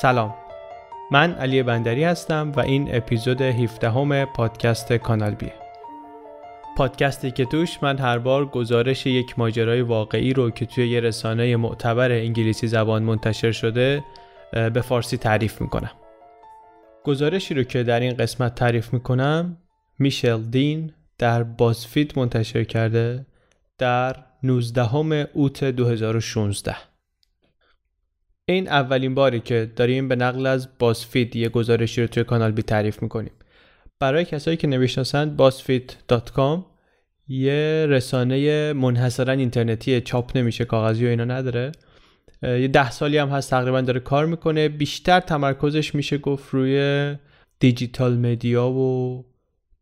سلام. من علی بندری هستم و این اپیزود 17 همه پادکست کانال بیه پادکستی که توش من هر بار گزارش یک ماجرای واقعی رو که توی یه رسانه معتبر انگلیسی زبان منتشر شده به فارسی تعریف می‌کنم. گزارشی رو که در این قسمت تعریف می‌کنم میشل دین در بازفید منتشر کرده در 19 اوت 2016 این اولین باری که داریم به نقل از بازفید یه گزارشی رو توی کانال بی تعریف می‌کنیم. برای کسایی که نمی‌شناسند بازفید.com یه رسانه منحصرا اینترنتی چاپ نمیشه کاغذی و اینا نداره. یه ده سالی هم هست تقریبا داره کار می‌کنه. بیشتر تمرکزش میشه گفت روی دیجیتال مدیا و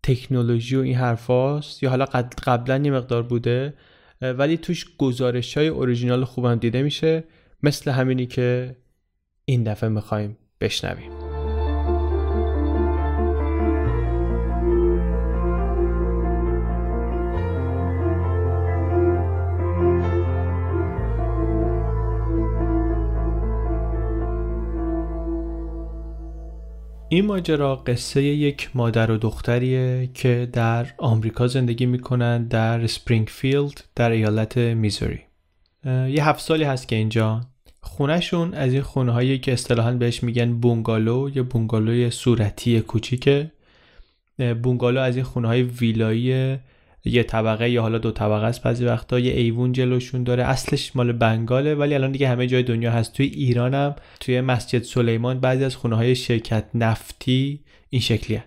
تکنولوژی و این حرفاست. یا حالا قبلا یه مقدار بوده. ولی توش گزارش های اوریژینال خوبم دیده میشه. مثل همینی که این دفعه می‌خوایم بشنویم. این ماجرا قصه یک مادر و دختریه که در آمریکا زندگی می‌کنن در سپرینگفیلد در ایالت میزوری. یه هفت سالی هست که اینجا. خونهشون از این خونه هایی که اصطلاحا بهش میگن بونگالو یا بونگالوی صورتی کوچیکه. بونگالو از این خونه های ویلایی یه طبقه یا حالا دو طبقه است بعضی وقتا. یه ایوون جلوشون داره. اصلش مال بنگاله ولی الان دیگه همه جای دنیا هست. توی ایرانم توی مسجد سلیمان بعضی از خونه های شرکت نفتی این شکلی.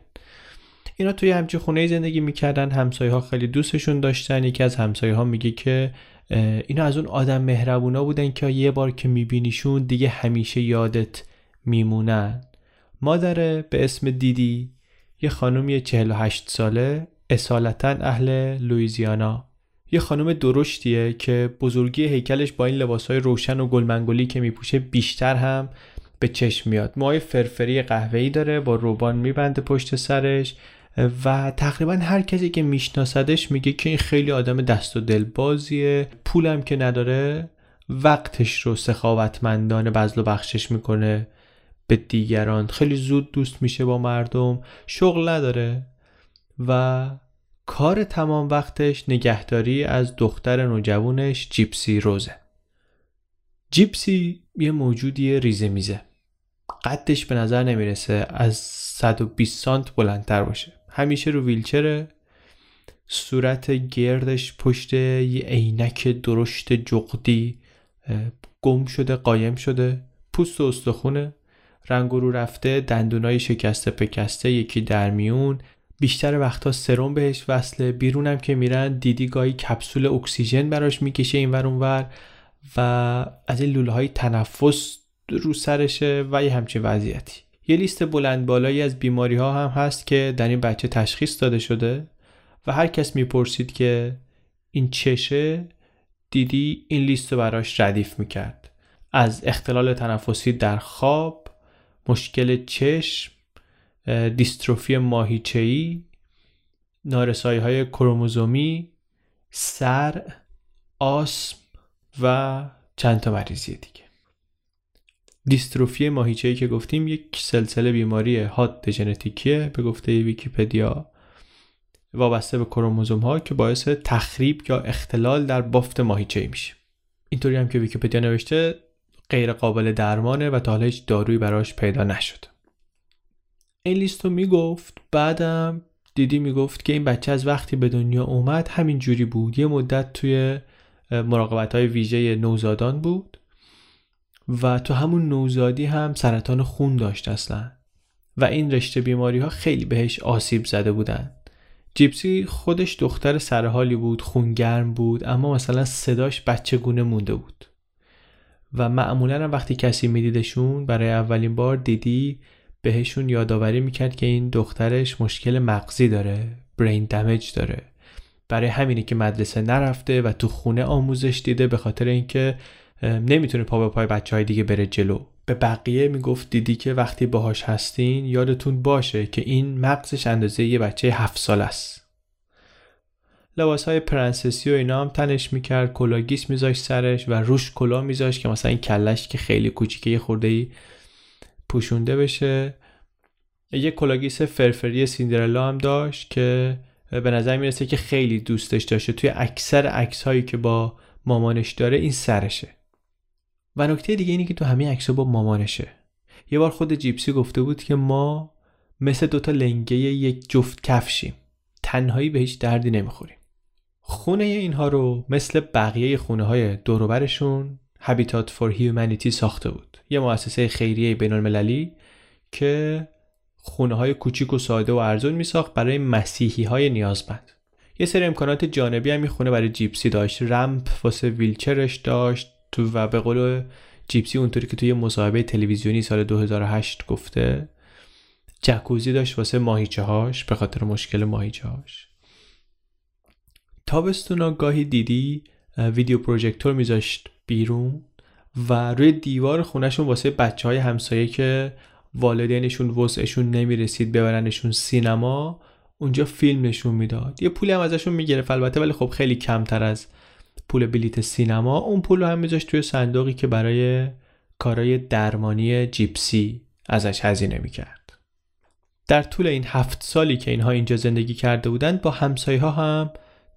اینا توی همچین خونه زندگی می‌کردن. همسایه ها خیلی دوستشون داشتن. یکی از همسایه ها میگه که اینا از اون آدم مهربونا بودن که یه بار که میبینیشون دیگه همیشه یادت میمونن. مادره به اسم دیدی یه خانومی 48 ساله اصالتا اهل لویزیانا یه خانم درشتیه که بزرگی هیکلش با این لباسهای روشن و گلمنگولی که میپوشه بیشتر هم به چشم میاد. موهای فرفری قهوه‌ای داره با روبان میبنده پشت سرش. و تقریبا هر کسی که میشناسدش میگه که این خیلی آدم دست و دل بازیه پولم که نداره وقتش رو سخاوتمندانه بزل و بخشش می‌کنه به دیگران. خیلی زود دوست میشه با مردم شغل نداره و کار تمام وقتش نگهداری از دختر نوجوانش جیپسی روزه. جیپسی یه موجودی ریزه میزه. قدش به نظر نمی‌رسه از 120 سانت بلندتر باشه. همیشه رو ویلچره. صورت گردش پشت یه عینک درشت جغدی گم شده قایم شده. پوست و استخونه. رنگ رو رفته دندونای شکسته پکسته یکی در میون. بیشتر وقتا سرم بهش وصله. بیرونم که میرن دیدی گاهی کپسول اکسیژن براش می‌کشه این ور اونور و از این لوله های تنفس رو سرشه و یه همچین وضعیتی. یه لیست بلند بالایی از بیماری ها هم هست که در این بچه تشخیص داده شده و هر کس می‌پرسید که این چشه دیدی این لیست رو براش ردیف می‌کرد. از اختلال تنفسی در خواب مشکل چشم دیستروفی ماهیچه‌ای نارسایی های کروموزومی سر آسم و چند تا مریضی دیگه. دیستروفی ماهیچه‌ای که گفتیم یک سلسله بیماری هات ژنتیکیه به گفته ویکیپدیا وابسته به کروموزوم ها که باعث تخریب یا اختلال در بافت ماهیچه‌ای میشه. اینطوری هم که ویکیپدیا نوشته غیر قابل درمانه و تا حالا هیچ دارویی براش پیدا نشد. این لیست رو می‌گفت بعدم دیدی می‌گفت که این بچه از وقتی به دنیا اومد همین جوری بود. یه مدت توی مراقبت های ویژه نوزادان بود. و تو همون نوزادی هم سرطان خون داشت اصلا. و این رشته بیماری ها خیلی بهش آسیب زده بودن. جیپسی خودش دختر سرحالی بود خونگرم بود اما مثلا صداش بچه گونه مونده بود. و معمولا هم وقتی کسی میدیدشون برای اولین بار دیدی بهشون یادآوری می‌کرد که این دخترش مشکل مغزی داره برین دمج داره. برای همینی که مدرسه نرفته و تو خونه آموزش دیده به خاطر اینکه نمی‌تونه پا به پای بچه های دیگه بره جلو. به بقیه می‌گفت دیدی که وقتی باهاش هستین یادتون باشه که این مغزش اندازه یه بچه هفت سال است. لباس های پرنسسی و اینا هم تنش می‌کرد کلاگیس میذاش سرش و روش کلا میذاش که مثلا این کلش که خیلی کوچیکه یه خورده ای پوشونده بشه. یه کلاگیس فرفری سیندرلا هم داشت که به نظر می‌رسه که خیلی دوستش داشته. توی اکثر عکس هایی که با مامانش داره این سرشه. و نکته دیگه اینه که تو همه عکس با مامانشه. یه بار خود جیپسی گفته بود که ما مثل دوتا لنگه یک جفت کفشیم. تنهایی به هیچ دردی نمی‌خوریم. خونه اینها رو مثل بقیه خونه های دوروبرشون Habitat for Humanity ساخته بود. یه مؤسسه خیریه بین المللی که خونه های کوچیک و ساده و ارزون می ساخت برای مسیحی های نیازمند. یه سری امکانات جانبی هم خونه برای جیپسی داشت. رمپ واسه ویلچرش داشت. تو و به قول جیپسی اونطوری که توی مصاحبه تلویزیونی سال 2008 گفته جکوزی داشت واسه ماهیچه هاش به خاطر مشکل ماهیچه هاش تابستونا گاهی دیدی ویدیو پروژکتور میذاشت بیرون و روی دیوار خونهشون واسه بچه های همسایه که والدینشون وسعشون نمی‌رسید ببرنشون سینما اونجا فیلم نشون می‌داد. یه پولی هم ازشون می‌گرفت البته ولی خب خیلی کمتر از پول بلیت سینما اون پول رو هم میذاشت توی صندوقی که برای کارای درمانی جیپسی ازش هزینه می‌کرد. در طول این هفت سالی که اینها اینجا زندگی کرده بودند با همسایه ها هم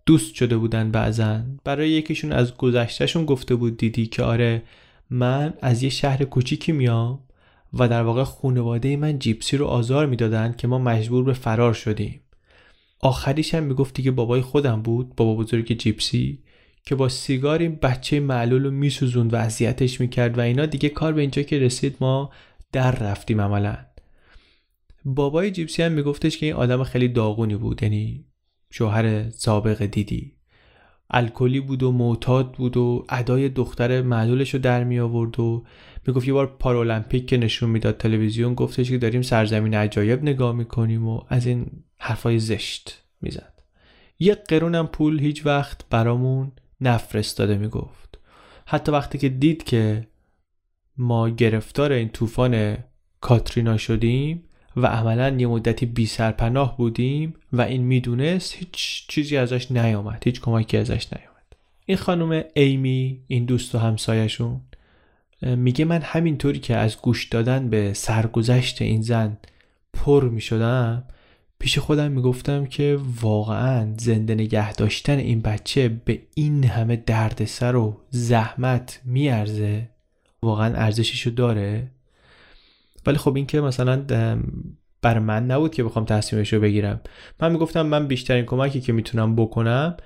دوست شده بودن بعضا. برای یکیشون از گذشتهشون گفته بود دیدی که آره من از یه شهر کوچیکی میام و در واقع خانواده من جیپسی رو آزار می‌دادن که ما مجبور به فرار شدیم. آخریش هم می‌گفتی که بابای خودم بود بابا بزرگ جیپسی. که با سیگار این بچه معلول رو میسوزوند و اذیتش می‌کرد و اینا دیگه کار به اینجا که رسید ما در رفتیم عملا. بابای جیپسی هم میگفتش که این آدم خیلی داغونی بود یعنی شوهر سابق دیدی. الکلی بود و معتاد بود و ادای دختر معلولش رو در می آورد و می‌گفت یه بار پارالمپیک که نشون می‌داد تلویزیون گفتش که داریم سرزمین عجایب نگاه می‌کنیم و از این حرفای زشت می‌زد. یه قرونم پول هیچ وقت برامون نفرستاده می‌گفت. حتی وقتی که دید که ما گرفتار این طوفان کاترینا شدیم و عملا یه مدتی بی سرپناه بودیم و این می‌دونست هیچ چیزی ازش نیامد هیچ کمکی ازش نیامد. این خانم ایمی این دوست و همسایشون میگه من همینطوری که از گوش دادن به سرگذشت این زن پر می‌شدم پیش خودم می‌گفتم که واقعا زنده نگه داشتن این بچه به این همه دردسر و زحمت میارزه. واقعا ارزششو داره. ولی خب این که مثلا بر من نبود که بخوام تصمیمش رو بگیرم. من می‌گفتم من بیشترین کمکی که می‌تونم بکنم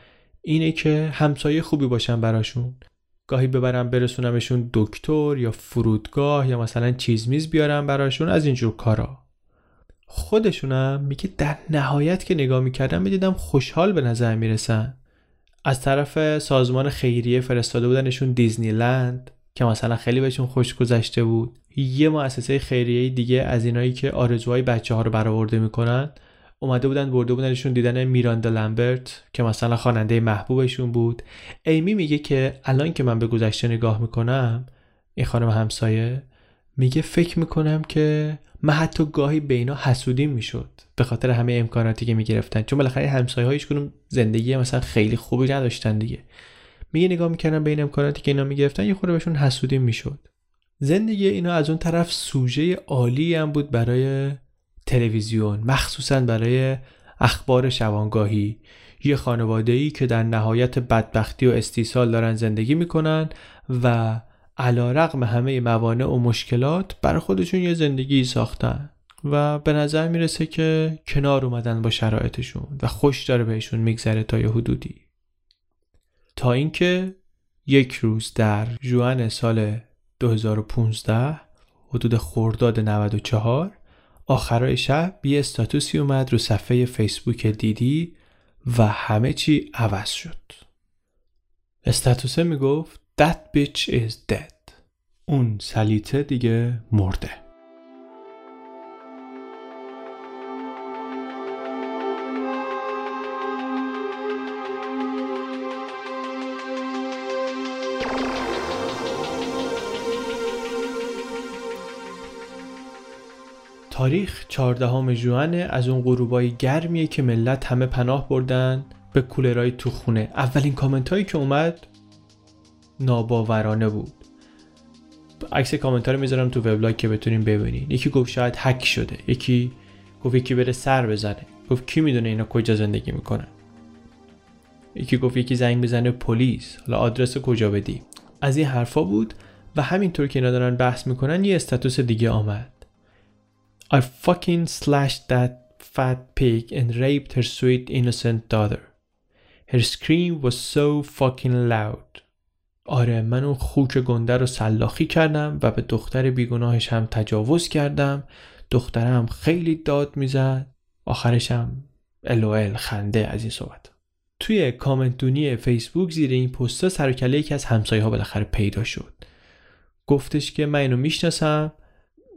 اینه که همسایه خوبی باشم براشون. گاهی ببرم برسونمشون دکتر یا فرودگاه یا مثلا چیز میز بیارم براشون از اینجور کارا. خودشونم میگه در نهایت که نگاه می‌کردم می‌دیدم خوشحال به نظر می‌رسن. از طرف سازمان خیریه فرستاده بودنشون دیزنی لند که مثلا خیلی بهشون خوش گذشته بود. یه مؤسسه خیریه دیگه از اینایی که آرزوهای بچه ها رو برآورده می‌کنن اومده بودن برده بودنشون دیدن میراندا لمبرت که مثلا خواننده محبوبشون بود. ایمی میگه که الان که من به گذشته نگاه می‌کنم این خانم همسایه میگه فکر می‌کنم که من حتی گاهی به اینا حسودیم می‌شد به خاطر همه امکاناتی که می‌گرفتن. چون بالاخره همسایه هایش کنم زندگی مثلا خیلی خوبی نداشتن دیگه. میگه نگاه می‌کردم به این امکاناتی که اینا می‌گرفتن یه خورده بهشون حسودیم می‌شد. زندگی اینا از اون طرف سوژه عالی هم بود برای تلویزیون مخصوصا برای اخبار شبانگاهی. یه خانواده ای که در نهایت بدبختی و استیصال دارن زندگی می‌کنن و علا رقم همه موانع و مشکلات برای خودشون یه زندگی ساختن. و به نظر می‌رسه که کنار اومدن با شرایطشون و خوش داره بهشون میگذره تا یه حدودی. تا اینکه یک روز در جوان سال 2015 حدود خرداد 94 آخرای شب یه استاتوسی اومد رو صفحه فیسبوک دیدی و همه چی عوض شد. استاتوسه می‌گفت That bitch is dead. اون سلیته دیگه مرده. تاریخ 14 ژوئن از اون غروبای گرمیه که ملت همه پناه بردن به کولرای تو خونه. اولین کامنت هایی که اومد ناباورانه بود. عکس کامنت رو می‌ذارم تو وبلاگ که بتونین ببینین. یکی گفت شاید هک شده. یکی گفت یکی بره سر بزنه. گفت کی می‌دونه اینا کجا زندگی می‌کنن؟ یکی گفت یکی زنگ بزنه پلیس. حالا آدرس کجا بدی؟ از این حرفا بود و همینطور که اینا دارن بحث می‌کنن یه استاتوس دیگه آمد. I fucking slashed that fat pig and raped her sweet innocent daughter. Her scream was so fucking loud. آره من اون خوک گنده رو سلاخی کردم و به دختر بیگناهش هم تجاوز کردم. دخترم خیلی داد می‌زد. آخرشم الوئل خنده از این صحبت. توی کامنت دونی فیسبوک زیر این پستا سر یکی از همسایه ها بالاخره پیدا شد. گفتش که من اینو می‌شناسم.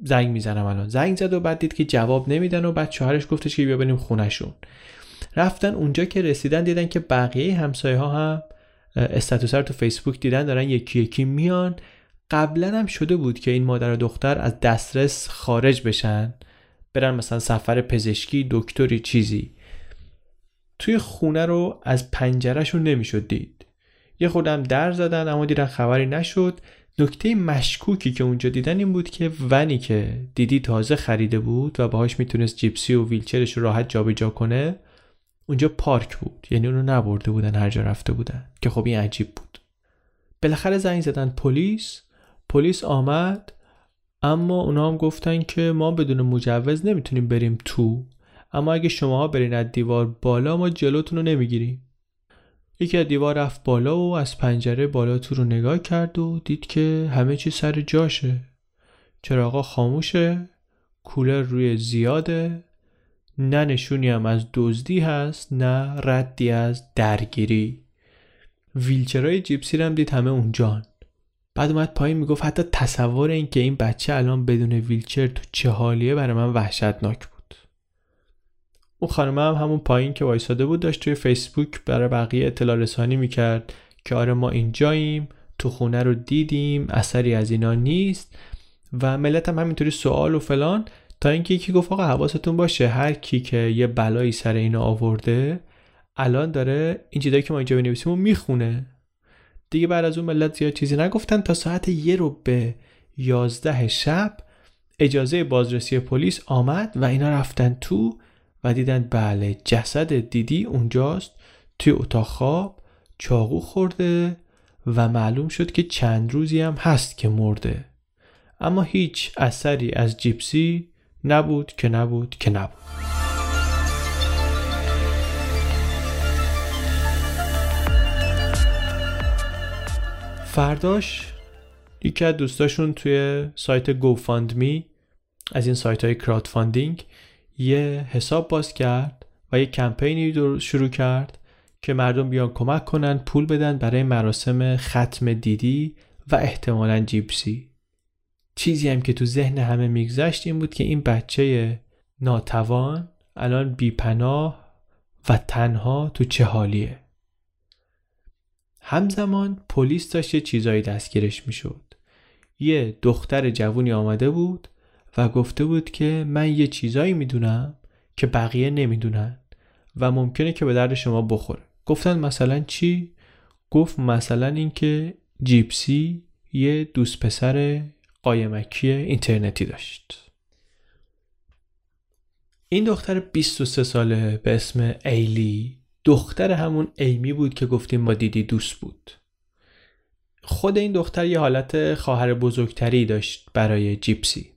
زنگ می‌زنم الان. زنگ زد و بعد دید که جواب نمیدن و بعد شوهرش گفتش که بیا بریم خونهشون. رفتن اونجا که رسیدن دیدن که بقیه همسایه ها هم استاتوس رو تو فیسبوک دیدن دارن یکی یکی میان. قبلا هم شده بود که این مادر و دختر از دسترس خارج بشن برن مثلا سفر پزشکی دکتری چیزی. توی خونه رو از پنجرهشون نمی‌شد دید. یه خودم در زدن اما دیدن خبری نشد. نکته مشکوکی که اونجا دیدن این بود که ونی که دیدی تازه خریده بود و باهاش می‌تونست جیپسی و ویلچرش رو راحت جابجا کنه اونجا پارک بود. یعنی اونو نبرده بودن هر جا رفته بودن. که خب این عجیب بود. بالاخره زنگ زدن پلیس. پلیس آمد. اما اونا هم گفتن که ما بدون مجوز نمی‌تونیم بریم تو. اما اگه شماها برین از دیوار بالا ما جلوتون رو نمی‌گیریم. یکی از دیوار رفت بالا و از پنجره بالا تو رو نگاه کرد و دید که همه چی سر جاشه. چراغا خاموشه. کولر روی زیاده. نه نشونی هم از دزدی هست نه ردی از درگیری. ویلچرهای جیپسی رو هم دید همه اونجان بعد اومد پایین می‌گفت حتی تصور این که این بچه الان بدون ویلچر تو چه حالیه برای من وحشتناک بود. اون خانم هم همون پایین که وایساده بود داشت توی فیسبوک برای بقیه اطلاع رسانی می‌کرد که آره ما اینجاییم تو خونه رو دیدیم اثری از اینا نیست و ملت هم همینطوری سوال و فلان تا اینکه یکی گفت آقا حواستون باشه هر کی که یه بلایی سر اینا آورده الان داره این چیزایی که ما اینجا بنویسیم و می‌خونه. دیگه بعد از اون ملت زیاد چیزی نگفتن. تا ساعت یه رو به یازده شب اجازه بازرسی پلیس آمد و اینا رفتن تو و دیدن بله جسد دیدی اونجاست. توی اتاق خواب چاقو خورده و معلوم شد که چند روزی هم هست که مرده. اما هیچ اثری از جیپسی نبود که نبود که نبود. فرداش یکی از دوستاشون توی سایت گوفاندمی از این سایت های crowdfunding یه حساب باز کرد و یه کمپینی شروع کرد که مردم بیان کمک کنن پول بدن برای مراسم ختم دی‌دی و احتمالا جیپسی چیزی هم که تو ذهن همه میگذشت این بود که این بچه ناتوان الان بیپناه و تنها تو چه حالیه همزمان پلیس داشت یه چیزایی دستگیرش می‌شد. یه دختر جوونی آمده بود و گفته بود که من یه چیزایی می‌دونم که بقیه نمی‌دونن و ممکنه که به درد شما بخوره. گفتن مثلا چی؟ گفت مثلا اینکه جیپسی یه دوست پسر قایمکی اینترنتی داشت. این دختر 23 ساله به اسم ایلی دختر همون ایمی بود که گفتیم با دیدی دوست بود. خود این دختر یه حالت خواهر بزرگتری داشت برای جیپسی.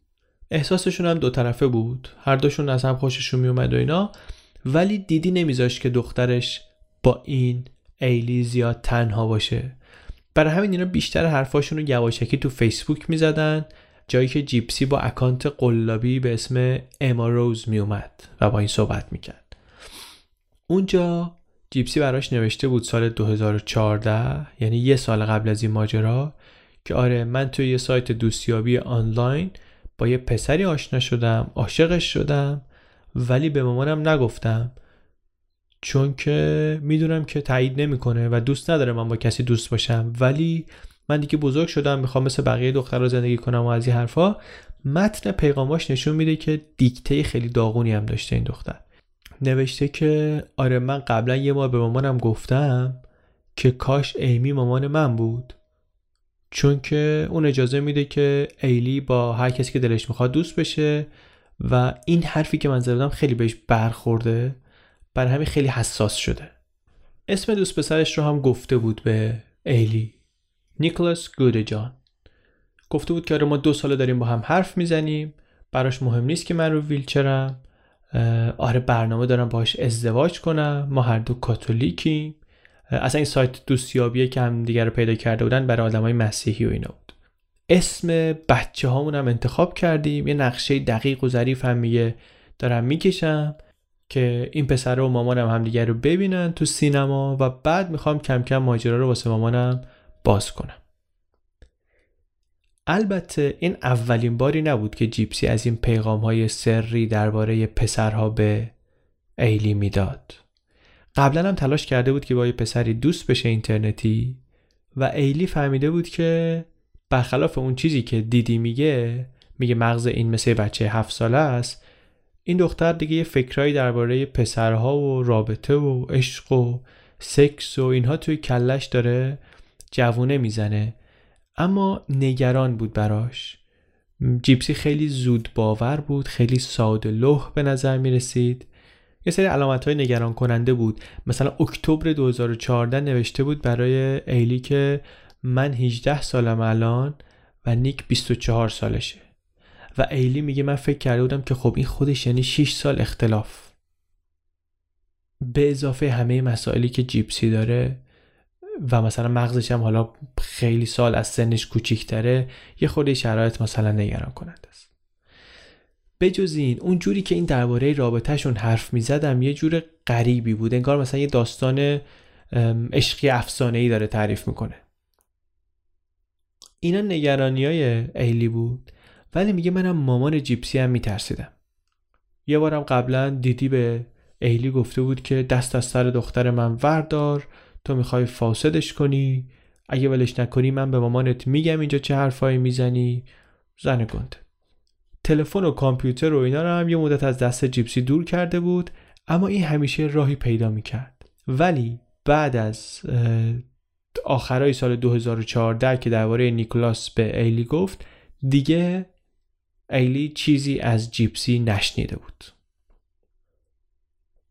احساسشون هم دو طرفه بود. هر دوشون از هم خوششون میومد و اینا. ولی دیدی نمیذاشت که دخترش با این ایلی زیاد تنها باشه. برای همین اینا بیشتر حرفاشون رو یواشکی تو فیسبوک می‌زدن جایی که جیپسی با اکانت قلابی به اسم اما روز میومد و با این صحبت می‌کرد. اونجا جیپسی براش نوشته بود سال 2014 یعنی یه سال قبل از این ماجرا که آره من توی یه سایت دوستیابی آنلاین با یه پسری آشنا شدم عاشقش شدم ولی به مامانم نگفتم. چون که می‌دونم که تایید نمی‌کنه و دوست نداره من با کسی دوست باشم. ولی من دیگه بزرگ شدم می‌خوام مثل بقیه دخترها زندگی کنم و از این حرفا. متن پیغاماش نشون میده که دیکته خیلی داغونی هم داشته این دختر. نوشته که آره من قبلا یه بار به مامانم گفتم که کاش ایمی مامان من بود. چون که اون اجازه میده که ایلی با هر کسی که دلش می‌خواد دوست بشه و این حرفی که من زدم خیلی بهش برخورده. بر همین خیلی حساس شده. اسم دوست پسرش رو هم گفته بود به ایلی. نیکلاس جان گفته بود که آره ما دو ساله داریم با هم حرف می‌زنیم. براش مهم نیست که من رو ویلچرم. آره برنامه دارم باش ازدواج کنم. ما هر دو کاتولیکیم. اصلا این سایت دوستیابیه که هم دیگر رو پیدا کرده بودن برای های مسیحی و اینا بود. اسم بچه هامون هم انتخاب کردیم. یه نقشه دقیق و ظریف هم میگه دارم می‌کشم. که این پسر و مامانم هم دیگر رو ببینن تو سینما و بعد می‌خوام کم کم ماجرا رو واسه مامانم باز کنم البته این اولین باری نبود که جیپسی از این پیغام های سری درباره پسرها به ایلی می‌داد. قبلا هم تلاش کرده بود که با یه پسری دوست بشه اینترنتی و ایلی فهمیده بود که برخلاف اون چیزی که دیدی میگه میگه مغز این مثل بچه هفت ساله است این دختر دیگه یه فکرایی درباره پسرها و رابطه و عشق و سکس و اینها توی کلش داره جوونه می‌زنه. اما نگران بود براش. جیپسی خیلی زود باور بود خیلی ساده لح به نظر می رسید یه سری علامت های نگران کننده بود. مثلا اکتبر 2014 نوشته بود برای ایلی که من 18 سالم الان و نیک 24 سالشه. و ایلی میگه من فکر کرده بودم که خب این خودش یعنی 6 سال اختلاف. به اضافه همه مسائلی که جیپسی داره و مثلا مغزش هم حالا خیلی سال از سنش کوچیکتره یه خورده شرایط مثلا نگران کننده است. بجز این اون جوری که این درباره رابطهشون حرف می‌زدم یه جور غریبی بود. انگار مثلا یه داستان عشقی افسانه ای داره تعریف می‌کنه. اینا نگرانی های ایلی بود. ولی میگه منم مامان جیپسی هم میترسیدم. یه بارم قبلا دیدی به ایلی گفته بود که دست از سر دختر من وردار تو می‌خوای فاسدش کنی؟ اگه ولش نکنی من به مامانت میگم اینجا چه حرفایی می‌زنی؟ زن گنده. تلفن و کامپیوتر و اینا رو هم یه مدت از دست جیپسی دور کرده بود اما این همیشه راهی پیدا می‌کرد. ولی بعد از آخرای سال 2014 که درباره نیکلاس به ایلی گفت دیگه ایلی چیزی از جیپسی نشنیده بود.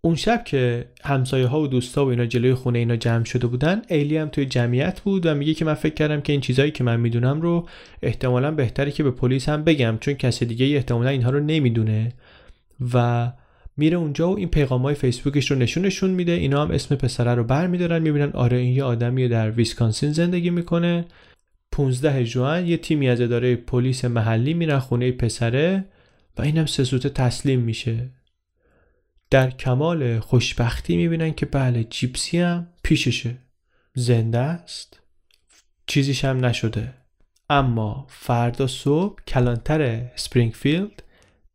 اون شب که همسایه ها و دوستا و اینا جلوی خونه اینا جمع شده بودن ایلی هم توی جمعیت بود و میگه که من فکر کردم که این چیزایی که من می‌دونم رو احتمالا بهتره که به پلیس هم بگم چون کسی دیگه احتمالا اینها رو نمی‌دونه و میره اونجا و این پیغام های فیسبوکش رو نشونشون میده. اینا هم اسم پسره رو بر میدارن می‌بینن آره این یه آدمیه در ویسکانسین زندگی می‌کنه. 15 ژوئن یه تیمی از اداره پلیس محلی میرن خونه پسره و اینم سه‌سوته تسلیم میشه. در کمال خوشبختی می‌بینن که بله جیپسی هم پیششه. زنده است. چیزیش هم نشده. اما فردا صبح کلانتر اسپرینگفیلد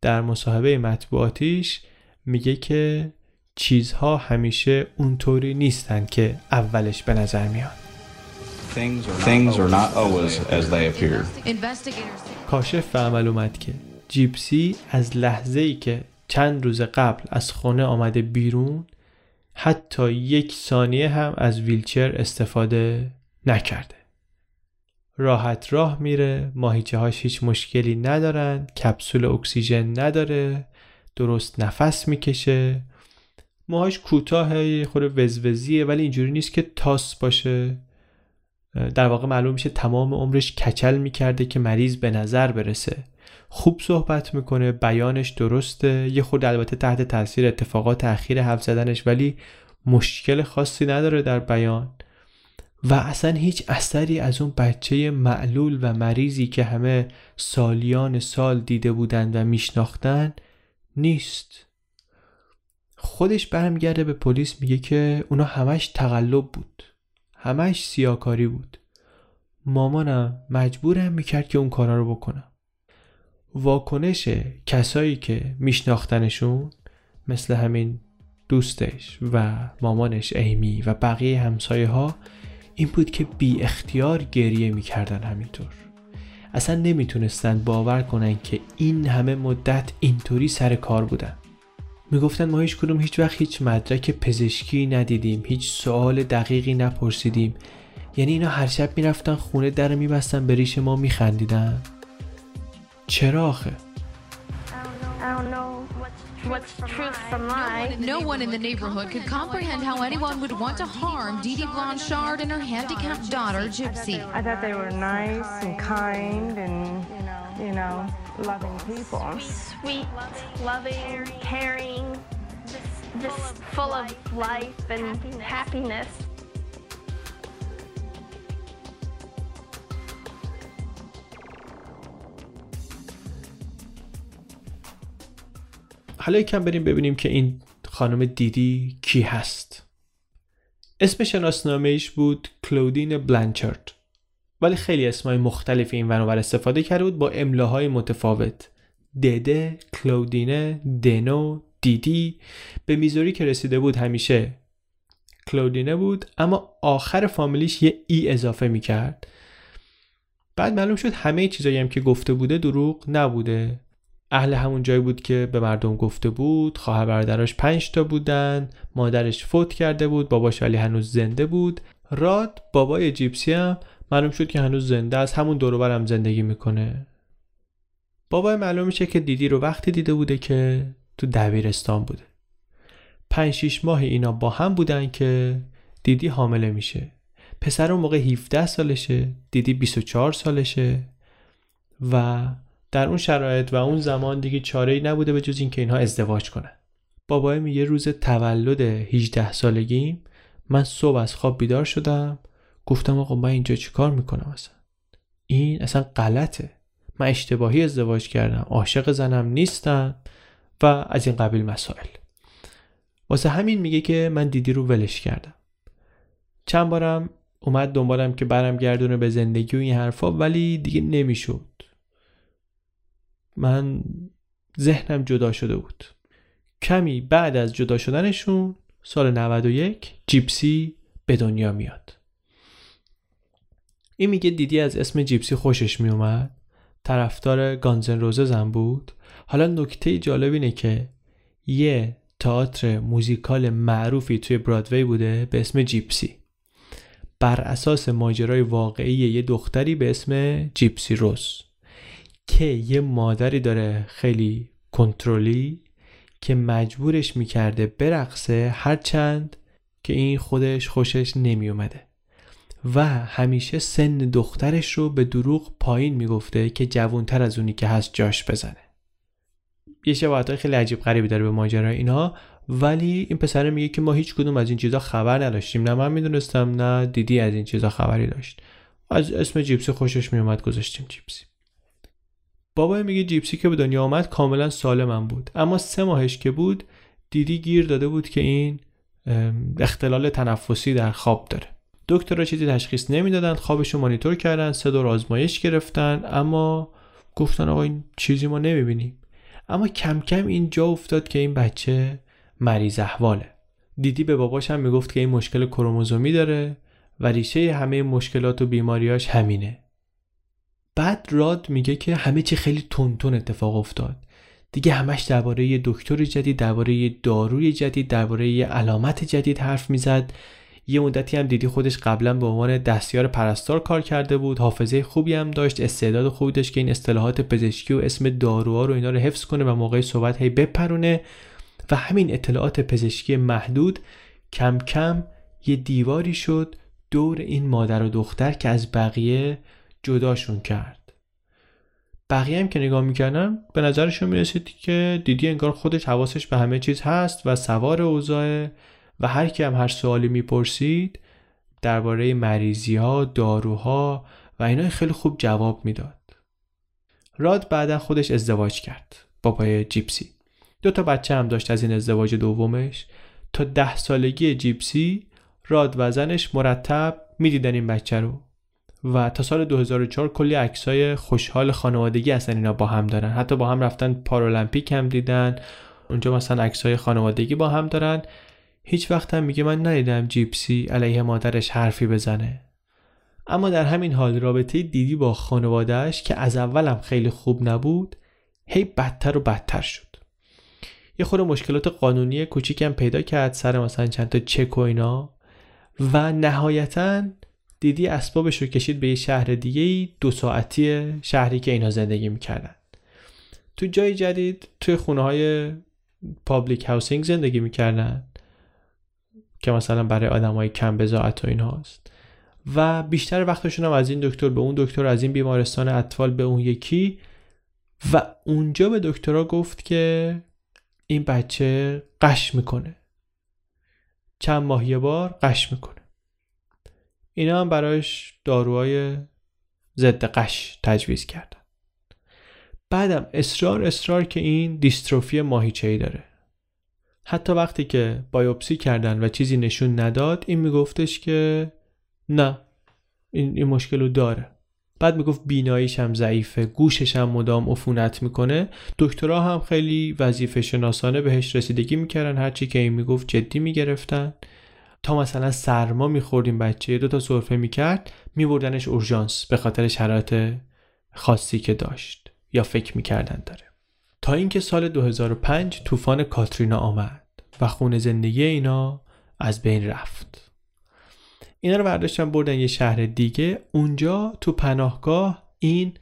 در مصاحبه مطبوعاتیش میگه که چیزها همیشه اونطوری نیستن که اولش به نظر میان کاشف به عمل اومد که جیپسی از لحظه ای که چند روز قبل از خونه آمده بیرون حتی یک ثانیه هم از ویلچر استفاده نکرده. راحت راه میره ماهیچه هاش هیچ مشکلی ندارن کپسول اکسیژن نداره درست نفس می‌کشه. موهاش کوتاه خود وزوزیه ولی اینجوری نیست که تاس باشه. در واقع معلوم میشه تمام عمرش کچل می‌کرده که مریض به نظر برسه. خوب صحبت می‌کنه بیانش درسته. یه خود البته تحت تاثیر اتفاقات اخیر حرف زدنش ولی مشکل خاصی نداره در بیان. و اصلا هیچ اثری از اون بچه معلول و مریضی که همه سالیان سال دیده بودند و میشناختن نیست. خودش برمیگرده به پلیس میگه که اونا همش تقلب بود. همش سیاکاری بود. مامانم مجبورم می‌کرد که اون کارا رو بکنم. واکنش کسایی که میشناختنشون مثل همین دوستش و مامانش ایمی و بقیه همسایه ها این بود که بی اختیار گریه می‌کردن همینطور. اصلا نمی‌تونستن باور کنن که این همه مدت اینطوری سر کار بودن. می‌گفتن ما هیچ کدوم هیچ وقت هیچ مدرک پزشکی ندیدیم هیچ سوال دقیقی نپرسیدیم یعنی اینا هر شب می‌رفتن خونه در میبستن به ریش ما میخندیدن چرا آخه what's truth from lies. No one in the neighborhood could comprehend how anyone would want to harm Dee Dee Blanchard and her handicapped daughter, Gypsy. I thought they were nice and kind and, you know, loving people. Sweet, loving, caring, just full of life and happiness. حالا یکم بریم ببینیم که این خانم دیدی کی هست اسم شناسنامهش بود کلودین بلانچارد ولی خیلی اسمای مختلف این ورانور استفاده کرده بود با املاهای متفاوت. دده، کلودینه، دنو، دیدی. به میزوری که رسیده بود همیشه کلودینه بود اما آخر فامیلیش یه ای اضافه می‌کرد. بعد معلوم شد همه چیزایی هم که گفته بوده دروغ نبوده. اهل همون جایی بود که به مردم گفته بود خواهر برادراش پنج تا بودن مادرش فوت کرده بود باباش ولی هنوز زنده بود. راد بابای جیپسی هم معلوم شد که هنوز زنده از همون دور هم زندگی می‌کنه. بابای معلوم میشه که دیدی رو وقتی دیده بوده که تو دبیرستان بوده. پنج شیش ماه اینا با هم بودن که دیدی حامله میشه. پسر اون موقع 17 سالشه دیدی 24 سالشه و در اون شرایط و اون زمان دیگه چاره ای نبوده به جز اینکه اینها ازدواج کنن. بابای میگه روز تولد 18 سالگیم من صبح از خواب بیدار شدم. گفتم آقا من اینجا چیکار می‌کنم اصلا؟ این اصلا غلطه. من اشتباهی ازدواج کردم عاشق زنم نیستم و از این قبیل مسائل. واسه همین میگه که من دیدی رو ولش کردم. چند بارم اومد دنبالم که برم گردونه به زندگی و این حرفا ولی دیگه نمی‌شد. من ذهنم جدا شده بود. کمی بعد از جدا شدنشون سال 91 جیپسی به دنیا میاد. این میگه دیدی از اسم جیپسی خوشش میومد؟ طرفدار گانزن روززم بود. حالا نکته جالب اینه که یه تئاتر موزیکال معروفی توی برادوی بوده به اسم جیپسی. بر اساس ماجرای واقعی یه دختری به اسم جیپسی روز که یه مادری داره خیلی کنترلی که مجبورش می‌کرده برقصه هرچند که این خودش خوشش نمیومده و همیشه سن دخترش رو به دروغ پایین می‌گفته که جوانتر از اونی که هست جاش بزنه. یه شباهت خیلی عجیب غریبی داره به ماجرا اینا ولی این پسر میگه که ما هیچ کدوم از این چیزا خبر نداشتیم. نه من می‌دونستم نه دیدی از این چیزا خبری داشت. از اسم جیپسی خوشش میومد گذاشتیم جیپسی. بابا میگه جیپسی که به دنیا آمد کاملا سالمم بود. اما سه ماهش که بود دیدی گیر داده بود که این اختلال تنفسی در خواب داره. دکترها چیزی تشخیص نمی‌دادن خوابش رو مانیتور کردن سه دور آزمایش گرفتن اما گفتن آقا این چیزی ما نمی‌بینیم. اما کم کم این جا افتاد که این بچه مریض احواله. دیدی به باباش هم می‌گفت که این مشکل کروموزومی داره و ریشه همه مشکلات و بیماریاش همینه. بعد راد میگه که همه چی خیلی تونتون اتفاق افتاد. دیگه همش درباره یه دکتر جدید درباره یه داروی جدید درباره یه علامت جدید حرف می‌زد. یه مدتی هم دیدی خودش قبلا به عنوان دستیار پرستار کار کرده بود. حافظه خوبی هم داشت. استعداد خوبی داشت که این اصطلاحات پزشکی و اسم داروها رو اینا رو حفظ کنه و موقع صحبت هی بپرونه. و همین اطلاعات پزشکی محدود کم کم یه دیواری شد دور این مادر و دختر که از بقیه جداشون کرد. بقیه هم که نگاه می‌کردن به نظرشون می‌رسید که دیدی انگار خودش حواسش به همه چیز هست و سوار اوضاع و هر کی هم هر سوالی می‌پرسید درباره مریضی ها داروها و اینا خیلی خوب جواب می‌داد. راد بعدا خودش ازدواج کرد با پای جیپسی. دو تا بچه هم داشت از این ازدواج دومش. تا ده سالگی جیپسی راد و زنش مرتب می‌دیدن این بچه رو. و تا سال 2004 کلی عکسای خوشحال خانوادگی اصلا اینا با هم دارن. حتی با هم رفتن پارالمپیک هم دیدن. اونجا مثلا عکسای خانوادگی با هم دارن. هیچ وقت هم میگه من ندیدم جیپسی علیه مادرش حرفی بزنه. اما در همین حال رابطه دیدی با خانوادهش که از اولم خیلی خوب نبود هی بدتر و بدتر شد. یه خود مشکلات قانونی کوچیکم پیدا کرد سر مثلا چند تا چک و اینا. و نهایتا دی‌دی اسبابش رو کشید به یه شهر دیگه دو ساعتی شهری که اینا زندگی می‌کردن. تو جای جدید توی خونه های public housing زندگی می‌کردن. که مثلا برای آدم های کم بضاعت و این هاست و بیشتر وقتشون هم از این دکتر به اون دکتر از این بیمارستان اطفال به اون یکی. و اونجا به دکترها گفت که این بچه قش می‌کنه. چند ماه یه بار قش می‌کنه. اینا هم برایش داروهای ضد قش تجویز کردن. بعدم اصرار اصرار که این دیستروفی ماهیچه ای داره. حتی وقتی که بایوپسی کردن و چیزی نشون نداد این میگفتش که نه این, این مشکل رو داره. بعد می‌گفت بیناییش هم ضعیفه گوشش هم مدام عفونت می‌کنه. دکترها هم خیلی وظیفه شناسانه بهش رسیدگی می‌کردن هرچی که این می‌گفت جدی می‌گرفتن. تا مثلا سرما میخوردیم بچه دو تا سرفه می‌کرد میبردنش اورژانس به خاطر شرایط خاصی که داشت یا فکر می‌کردن داره. تا اینکه سال 2005 طوفان کاترینا آمد و خونه زندگی اینا از بین رفت. اینا رو برداشتن بردن یه شهر دیگه. اونجا تو پناهگاه این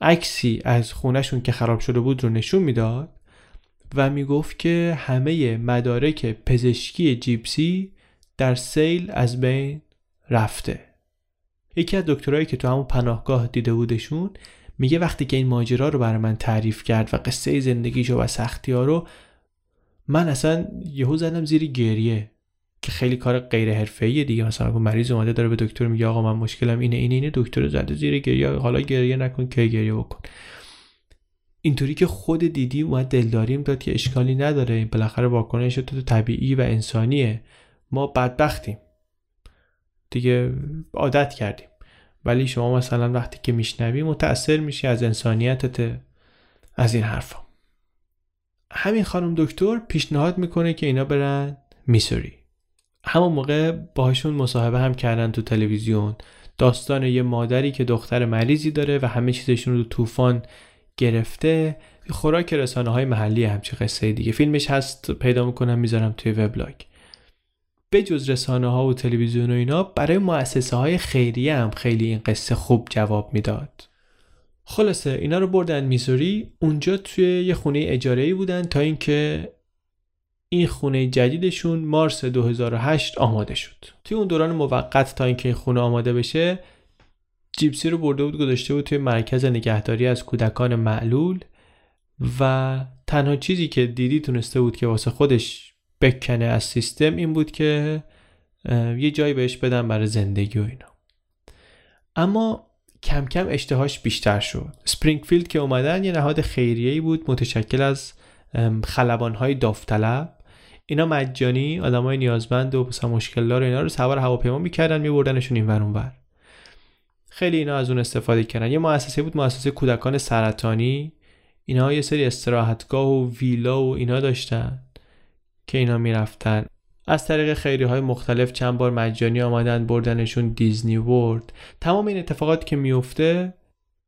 عکسی از خونهشون که خراب شده بود رو نشون می‌داد و می‌گفت که همه مدارک پزشکی جیپسی در سیل از بین رفته. یکی از دکترایی که تو همون پناهگاه دیده بودشون میگه وقتی که این ماجرا رو برای من تعریف کرد و قصه زندگیشو و سختی ها رو من اصلا یهو زدم زیر گریه که خیلی کار غیر حرفه‌ایه دیگه. مثلا اگه مریض اومده داره به دکتر میگه آقا من مشکلم اینه اینه اینه دکتر زده زیر گریه. حالا گریه نکن که گریه بکن؟ اینطوری که خود دیدی اومد دلداریم داد که اشکالی نداره. بالاخره واکنش تو طبیعی و انسانیه. ما بدبختیم. دیگه عادت کردیم. ولی شما مثلا وقتی که میشنوی متأثر میشی از انسانیتت از این حرفا. همین خانم دکتر پیشنهاد می‌کنه که اینا برن میسوری. همون موقع باهاشون مصاحبه هم کردن تو تلویزیون. داستان یه مادری که دختر مریضی داره و همه چیزشون رو طوفان گرفته. خوراک رسانه های محلی همچه قصه دیگه. فیلمش هست پیدا می‌کنم می‌ذارم توی وبلاگ. به جز رسانه ها و تلویزیون و اینا برای مؤسسه های خیریه هم خیلی این قصه خوب جواب می‌داد. خلاصه اینا رو بردن میزوری اونجا توی یه خونه اجاره ای بودن تا اینکه این خونه جدیدشون مارس 2008 آماده شد. توی اون دوران موقت تا اینکه این خونه آماده بشه جیپسی رو برده بود گذاشته بود توی مرکز نگهداری از کودکان معلول و تنها چیزی که دیدی تونسته بود که واسه خودش بکنه از سیستم این بود که یه جایی بهش بدن برای زندگی و اینا. اما کم کم اشتهاش بیشتر شد. اسپرینگفیلد که اومدن یه نهاد خیریه‌ای بود متشکل از خلبانهای داوطلب. اینا مجانی آدمای نیازمند و مثلا مشکل دار اینا رو سوار هواپیما می‌کردن میبردنشون این ور. خیلی اینا از اون استفاده کردن. یه مؤسسه بود مؤسسه کودکان سرطانی. اینا یه سری استراحتگاه و ویلا و اینا داشتن. که اینا می‌رفتن. از طریق خیری های مختلف چند بار مجانی آمدن بردنشون دیزنی ورلد. تمام این اتفاقات که میفته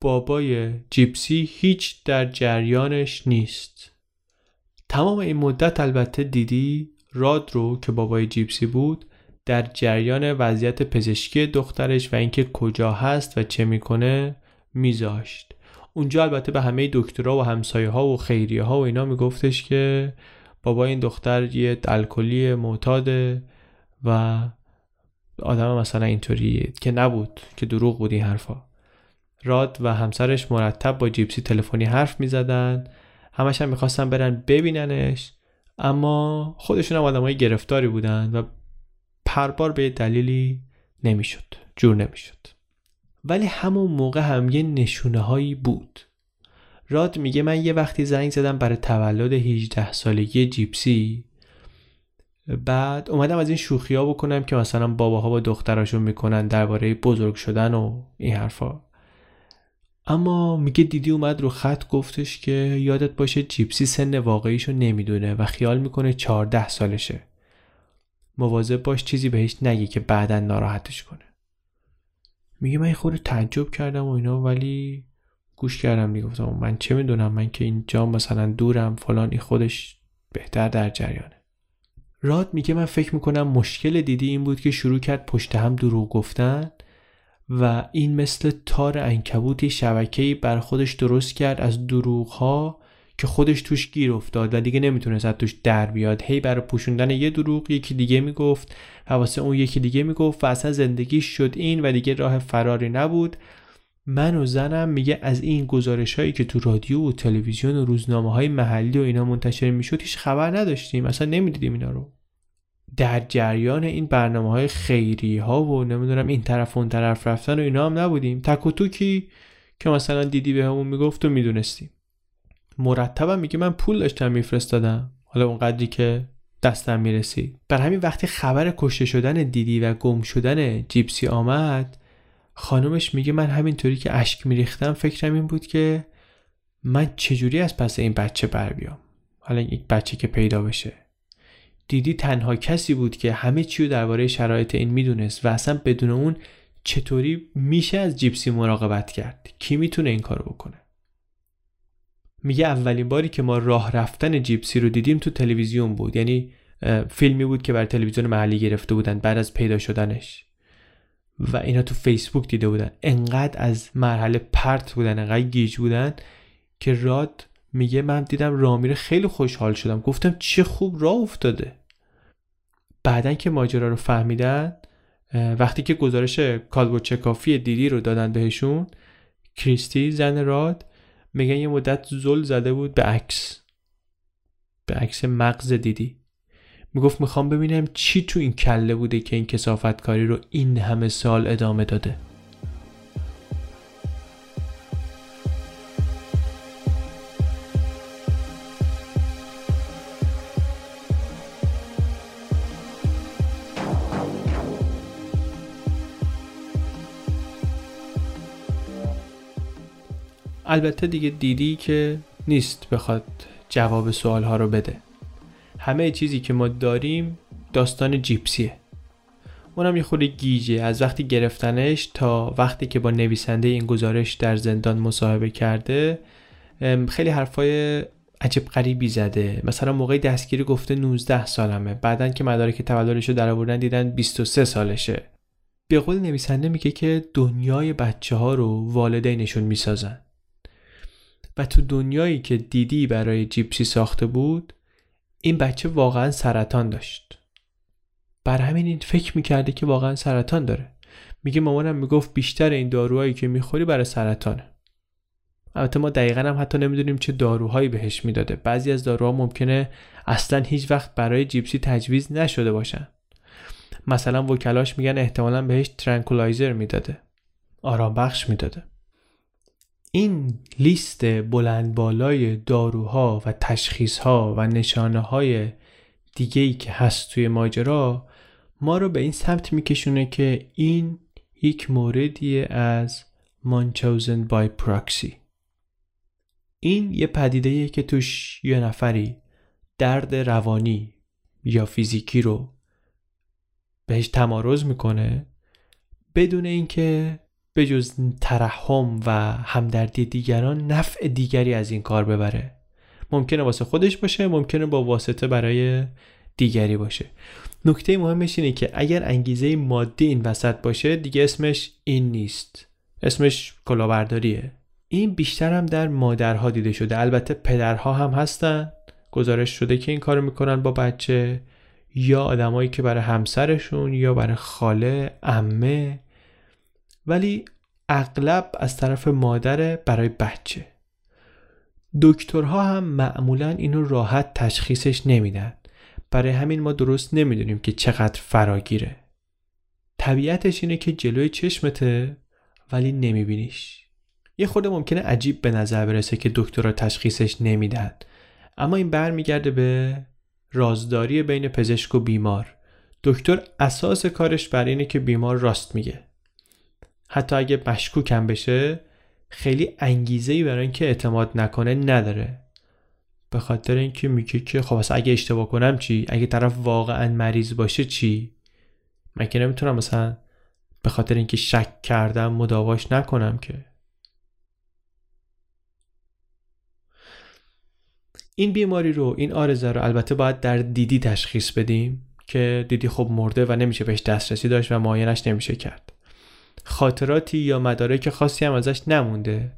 بابای جیپسی هیچ در جریانش نیست. تمام این مدت البته دیدی راد رو که بابای جیپسی بود در جریان وضعیت پزشکی دخترش و اینکه کجا هست و چه می‌کنه میذاشت. اونجا البته به همه دکترها و همسایه ها و خیریه ها و اینا میگفتش که بابا این دختر یه الکلی معتاده و آدم مثلا اینطوریه که نبود که دروغ بود این حرفا. راد و همسرش مرتب با جیپسی تلفنی حرف می‌زدن. همش هم می‌خواستن برن ببیننش اما خودشون هم آدم گرفتاری بودن و پربار به دلیلی نمی‌شد جور نمی‌شد. ولی همون موقع هم یه نشونه هایی بود. راد میگه من یه وقتی زنگ زدم برای تولد 18 سالگی جیپسی. بعد اومدم از این شوخی ها بکنم که مثلا باباها با دختراشون می‌کنن درباره بزرگ شدن و این حرفا. اما میگه دیدی اومد رو خط گفتش که یادت باشه جیپسی سن واقعیشو نمی‌دونه و خیال می‌کنه 14 سالشه. مواظب باش چیزی بهش نگی که بعدا ناراحتش کنه. میگه من خود تعجب کردم و اینا ولی گوش کردم می‌گفتم من چه می‌دونم؟ من که اینجا مثلا دورم فلان این خودش بهتر در جریانه. راد میگه من فکر می‌کنم مشکل دیدی این بود که شروع کرد پشت هم دروغ گفتن و این مثل تار انکبوتی شبکه‌ای بر خودش درست کرد از دروغ که خودش توش گیر افتاد و دیگه نمی‌تونست از توش در بیاد. هی برای پوشوندن یه دروغ یکی دیگه می‌گفت و واسه اون یکی دیگه می‌گفت و اصلا زندگی شد این و دیگه راه فراری نبود. من و زنم میگه از این گزارش هایی که تو رادیو و تلویزیون و روزنامه های محلی و اینا منتشر می‌شد هیچ خبر نداشتیم. اصلا نمی‌دیدیم اینا رو. در جریان این برنامه های خیری ها و نمی‌دونم این طرف و اون طرف رفتن و اینا هم نبودیم. تک و توکی که مثلا دیدی به همون می‌گفت و می‌دونستیم. مرتبا میگه من پول داشتم میفرستادم. حالا اون قدری که دستم می‌رسید. بر همین وقتی خبر کشته شدن دیدی و گم شدن جیپسی آمد خانومش میگه من همینطوری که اشک میریختم فکرم این بود که من چجوری از پس این بچه بر بیام؟ حالا یک بچه که پیدا بشه. دیدی تنها کسی بود که همه چی رو درباره شرایط این می‌دونست و اصلا بدون اون چطوری میشه از جیپسی مراقبت کرد؟ کی می‌تونه این کارو بکنه؟ میگه اولین باری که ما راه رفتن جیپسی رو دیدیم تو تلویزیون بود. یعنی فیلمی بود که بر تلویزیون محلی گرفته بودن بعد از پیدا شدنش. و اینا تو فیسبوک دیده بودن. انقدر از مرحله پرت بودن انقدر گیج بودن که راد میگه من دیدم رامیر خیلی خوشحال شدم. گفتم چه خوب راه افتاده. بعدا که ماجرا رو فهمیدن وقتی که گزارش کالبو چکافی دیدی رو دادن بهشون کریستی زن راد میگن یه مدت زل زده بود به عکس. به عکس مغز دیدی. می‌گفت می‌خوام ببینم چی تو این کله بوده که این کسافت کاری رو این همه سال ادامه داده. البته دیگه دیدی که نیست بخواد جواب سوال ها رو بده. همه چیزی که ما داریم داستان جیپسیه. اونم یه خورده گیجه. از وقتی گرفتنش تا وقتی که با نویسنده این گزارش در زندان مصاحبه کرده خیلی حرفای عجب غریبی زده. مثلا موقع دستگیری گفته 19 سالمه. بعدن که مدارک تولدش رو در آوردن دیدن 23 سالشه. به قول نویسنده میگه که دنیای بچه ها رو والدینشون می‌سازن. و تو دنیایی که دیدی برای جیپسی ساخته بود این بچه واقعا سرطان داشت. بر همین این فکر می‌کرده که واقعا سرطان داره. میگه مامانم می‌گفت بیشتر این داروهایی که می‌خوری برای سرطانه. البته ما دقیقا هم حتی نمی‌دونیم چه داروهایی بهش می‌داده. بعضی از داروها ممکنه اصلا هیچ وقت برای جیپسی تجویز نشده باشن. مثلا وکلاش میگن احتمالا بهش ترانکولایزر می‌داده. آرام بخش می‌داده. این لیست بلند بالای داروها و تشخیصها و نشانه های دیگه که هست توی ماجرا ما رو به این سمت میکشونه که این یک موردی از مانچوزن بای پراکسی این یه پدیده که توش یه نفری درد روانی یا فیزیکی رو بهش تمارز می‌کنه بدون اینکه به جز ترحم و همدردی دیگران نفع دیگری از این کار ببره. ممکنه واسه خودش باشه ممکنه با واسطه برای دیگری باشه. نکته مهمش اینه که اگر انگیزه مادی این وسط باشه دیگه اسمش این نیست. اسمش کلاهبرداریه. این بیشتر هم در مادرها دیده شده. البته پدرها هم هستن. گزارش شده که این کارو می‌کنن با بچه. یا آدمایی که برای همسرشون یا برای خاله امه ولی اغلب از طرف مادر برای بچه. دکترها هم معمولا اینو راحت تشخیصش نمیدن. برای همین ما درست نمی‌دونیم که چقدر فراگیره. طبیعتش اینه که جلوی چشمته ولی نمیبینیش. یه خورده ممکنه عجیب به نظر برسه که دکترها تشخیصش نمیدن. اما این برمیگرده به رازداری بین پزشک و بیمار. دکتر اساس کارش بر اینه که بیمار راست میگه. حتی اگه مشکوکم بشه خیلی انگیزه ای برای اینکه اعتماد نکنه نداره. به خاطر اینکه میگه که خب اگه اشتباه کنم چی؟ اگه طرف واقعا مریض باشه چی؟ من که نمی‌تونم مثلا به خاطر اینکه شک کردم مداواش نکنم که؟ این بیماری رو این آرزه رو البته باید در دیدی تشخیص بدیم که دیدی خب مرده و نمیشه بهش دسترسی داشت و معاینش نمیشه کرد. خاطراتی یا مدارک خاصی هم ازش نمونده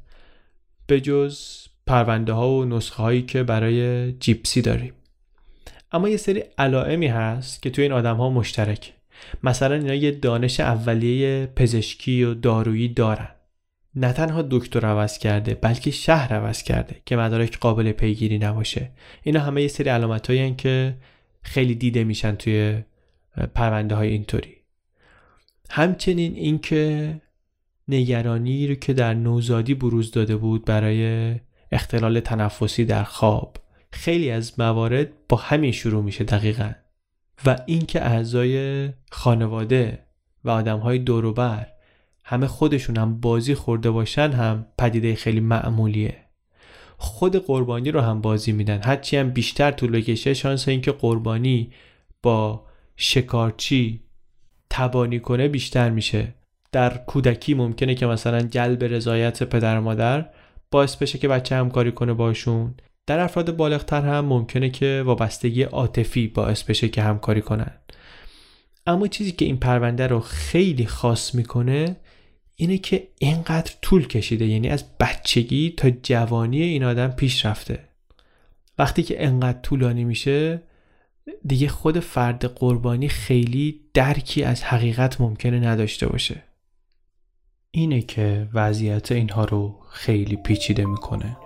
به جز پرونده ها و نسخه هایی که برای جیپسی داریم. اما یه سری علائمی هست که توی این آدم ها مشترک. مثلا اینا یه دانش اولیه پزشکی و دارویی دارن. نه تنها دکتر عوض کرده بلکه شهر عوض کرده که مدارک قابل پیگیری نباشه. اینا همه یه سری علامت هایی که خیلی دیده میشن توی پرونده های اینطوری. همچنین اینکه نگرانی رو که در نوزادی بروز داده بود برای اختلال تنفسی در خواب خیلی از موارد با همین شروع میشه دقیقا. و اینکه اعضای خانواده و آدم های دوروبر همه خودشون هم بازی خورده باشن هم پدیده خیلی معمولیه. خود قربانی رو هم بازی میدن. هرچی هم بیشتر طول بکشه شانس اینکه قربانی با شکارچی تبانی کنه بیشتر میشه. در کودکی ممکنه که مثلا جلب رضایت پدر و مادر باعث بشه که بچه همکاری کنه باشون. در افراد بالغتر هم ممکنه که وابستگی عاطفی باعث بشه که همکاری کنن. اما چیزی که این پرونده رو خیلی خاص می‌کنه اینه که اینقدر طول کشیده یعنی از بچگی تا جوانی این آدم پیش رفته. وقتی که انقدر طولانی میشه دیگه خود فرد قربانی خیلی درکی از حقیقت ممکنه نداشته باشه. اینه که وضعیت اینها رو خیلی پیچیده می‌کنه.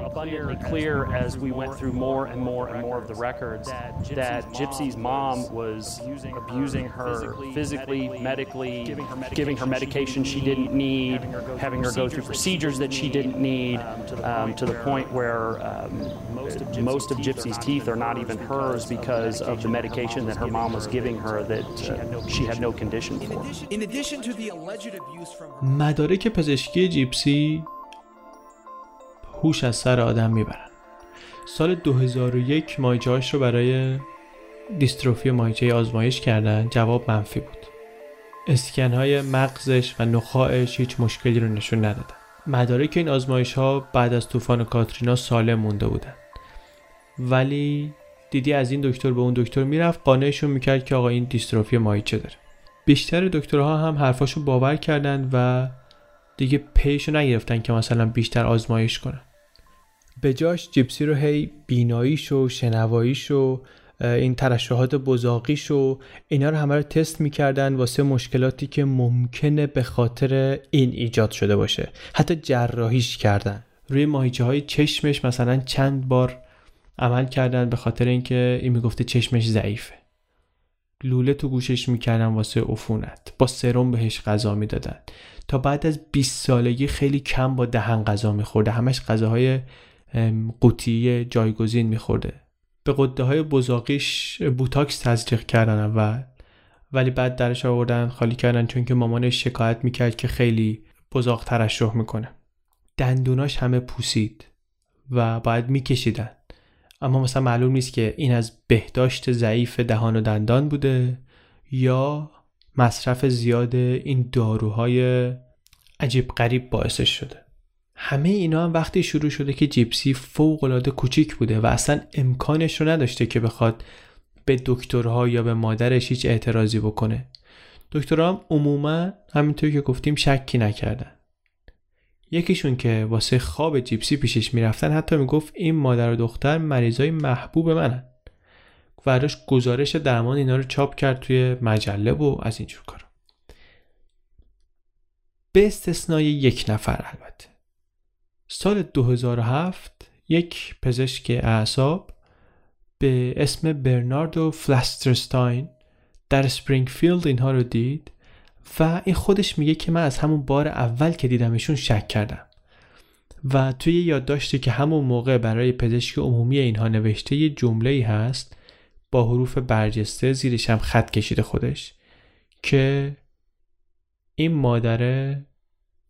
abundantly clear as we went through more and more and more of the records that Gypsy's mom was abusing her physically, medically, giving her medication she didn't need, having her go through procedures that she didn't need, um, to the point where um, most of Gypsy's teeth are not even hers because of the medication that her mom was giving her that uh, she had no condition for. In addition to the alleged abuse from her مدارک پزشکی جیپسی هوش از سر آدم می‌برن. سال 2001 مایچه‌هاش رو برای دیستروفی مایچه آزمایش کردن جواب منفی بود. اسکن های مغزش و نخاعش هیچ مشکلی رو نشون ندادن. مدارک این آزمایش ها بعد از طوفان کاترینا سالم مونده بودن. ولی دیدی از این دکتر به اون دکتر می‌رفت قانعشون می‌کرد که آقا این دیستروفی مایچه داره. بیشتر دکترها هم حرفاشو باور کردن و دیگه پیشو نگرفتن که مثلا بیشتر آزمایش کنن. به جاش جیپسی رو هی بیناییش و شنواییش و این ترشحات بزاقیش و اینا رو همه رو تست می‌کردن واسه مشکلاتی که ممکنه به خاطر این ایجاد شده باشه. حتی جراحیش کردن. روی ماهیچه های چشمش مثلا چند بار عمل کردن به خاطر اینکه این می‌گفته چشمش ضعیفه. لوله تو گوشش می‌کردن واسه عفونت. با سرم بهش غذا می‌دادن. تا بعد از 20 سالگی خیلی کم با دهن غذا میخورده. همش غذاهای قوطی جایگزین میخورده. به قده های بزاقیش بوتاکس تزریق کردن اول ولی بعد درش آوردن خالی کردن چون که مامانش شکایت می‌کرد که خیلی بزاق ترشح می‌کنه. دندوناش همه پوسید و باید میکشیدن. اما مثلا معلوم نیست که این از بهداشت ضعیف دهان و دندان بوده یا مصرف زیاد این داروهای عجیب غریب باعثش شده. همه اینا هم وقتی شروع شده که جیپسی فوق العاده کوچیک بوده و اصلا امکانش رو نداشته که بخواد به دکترها یا به مادرش هیچ اعتراضی بکنه. دکترها هم عموما همینطور که گفتیم شکی نکردن. یکیشون که واسه خواب جیپسی پیشش می‌رفتن حتی می‌گفت این مادر و دختر مریضای محبوب منن براش گزارش درمان اینا رو چاپ کرد توی مجله و از اینجور کارا. به استثنای یک نفر البته. سال 2007 یک پزشک اعصاب به اسم برناردو فلسترستاین در سپرینگفیلد اینها رو دید و این خودش میگه که من از همون بار اول که دیدمشون شک کردم. و توی یادداشتی که همون موقع برای پزشک عمومی اینها نوشته یه جمله ای هست با حروف برجسته زیرش هم خط کشیده خودش که این مادره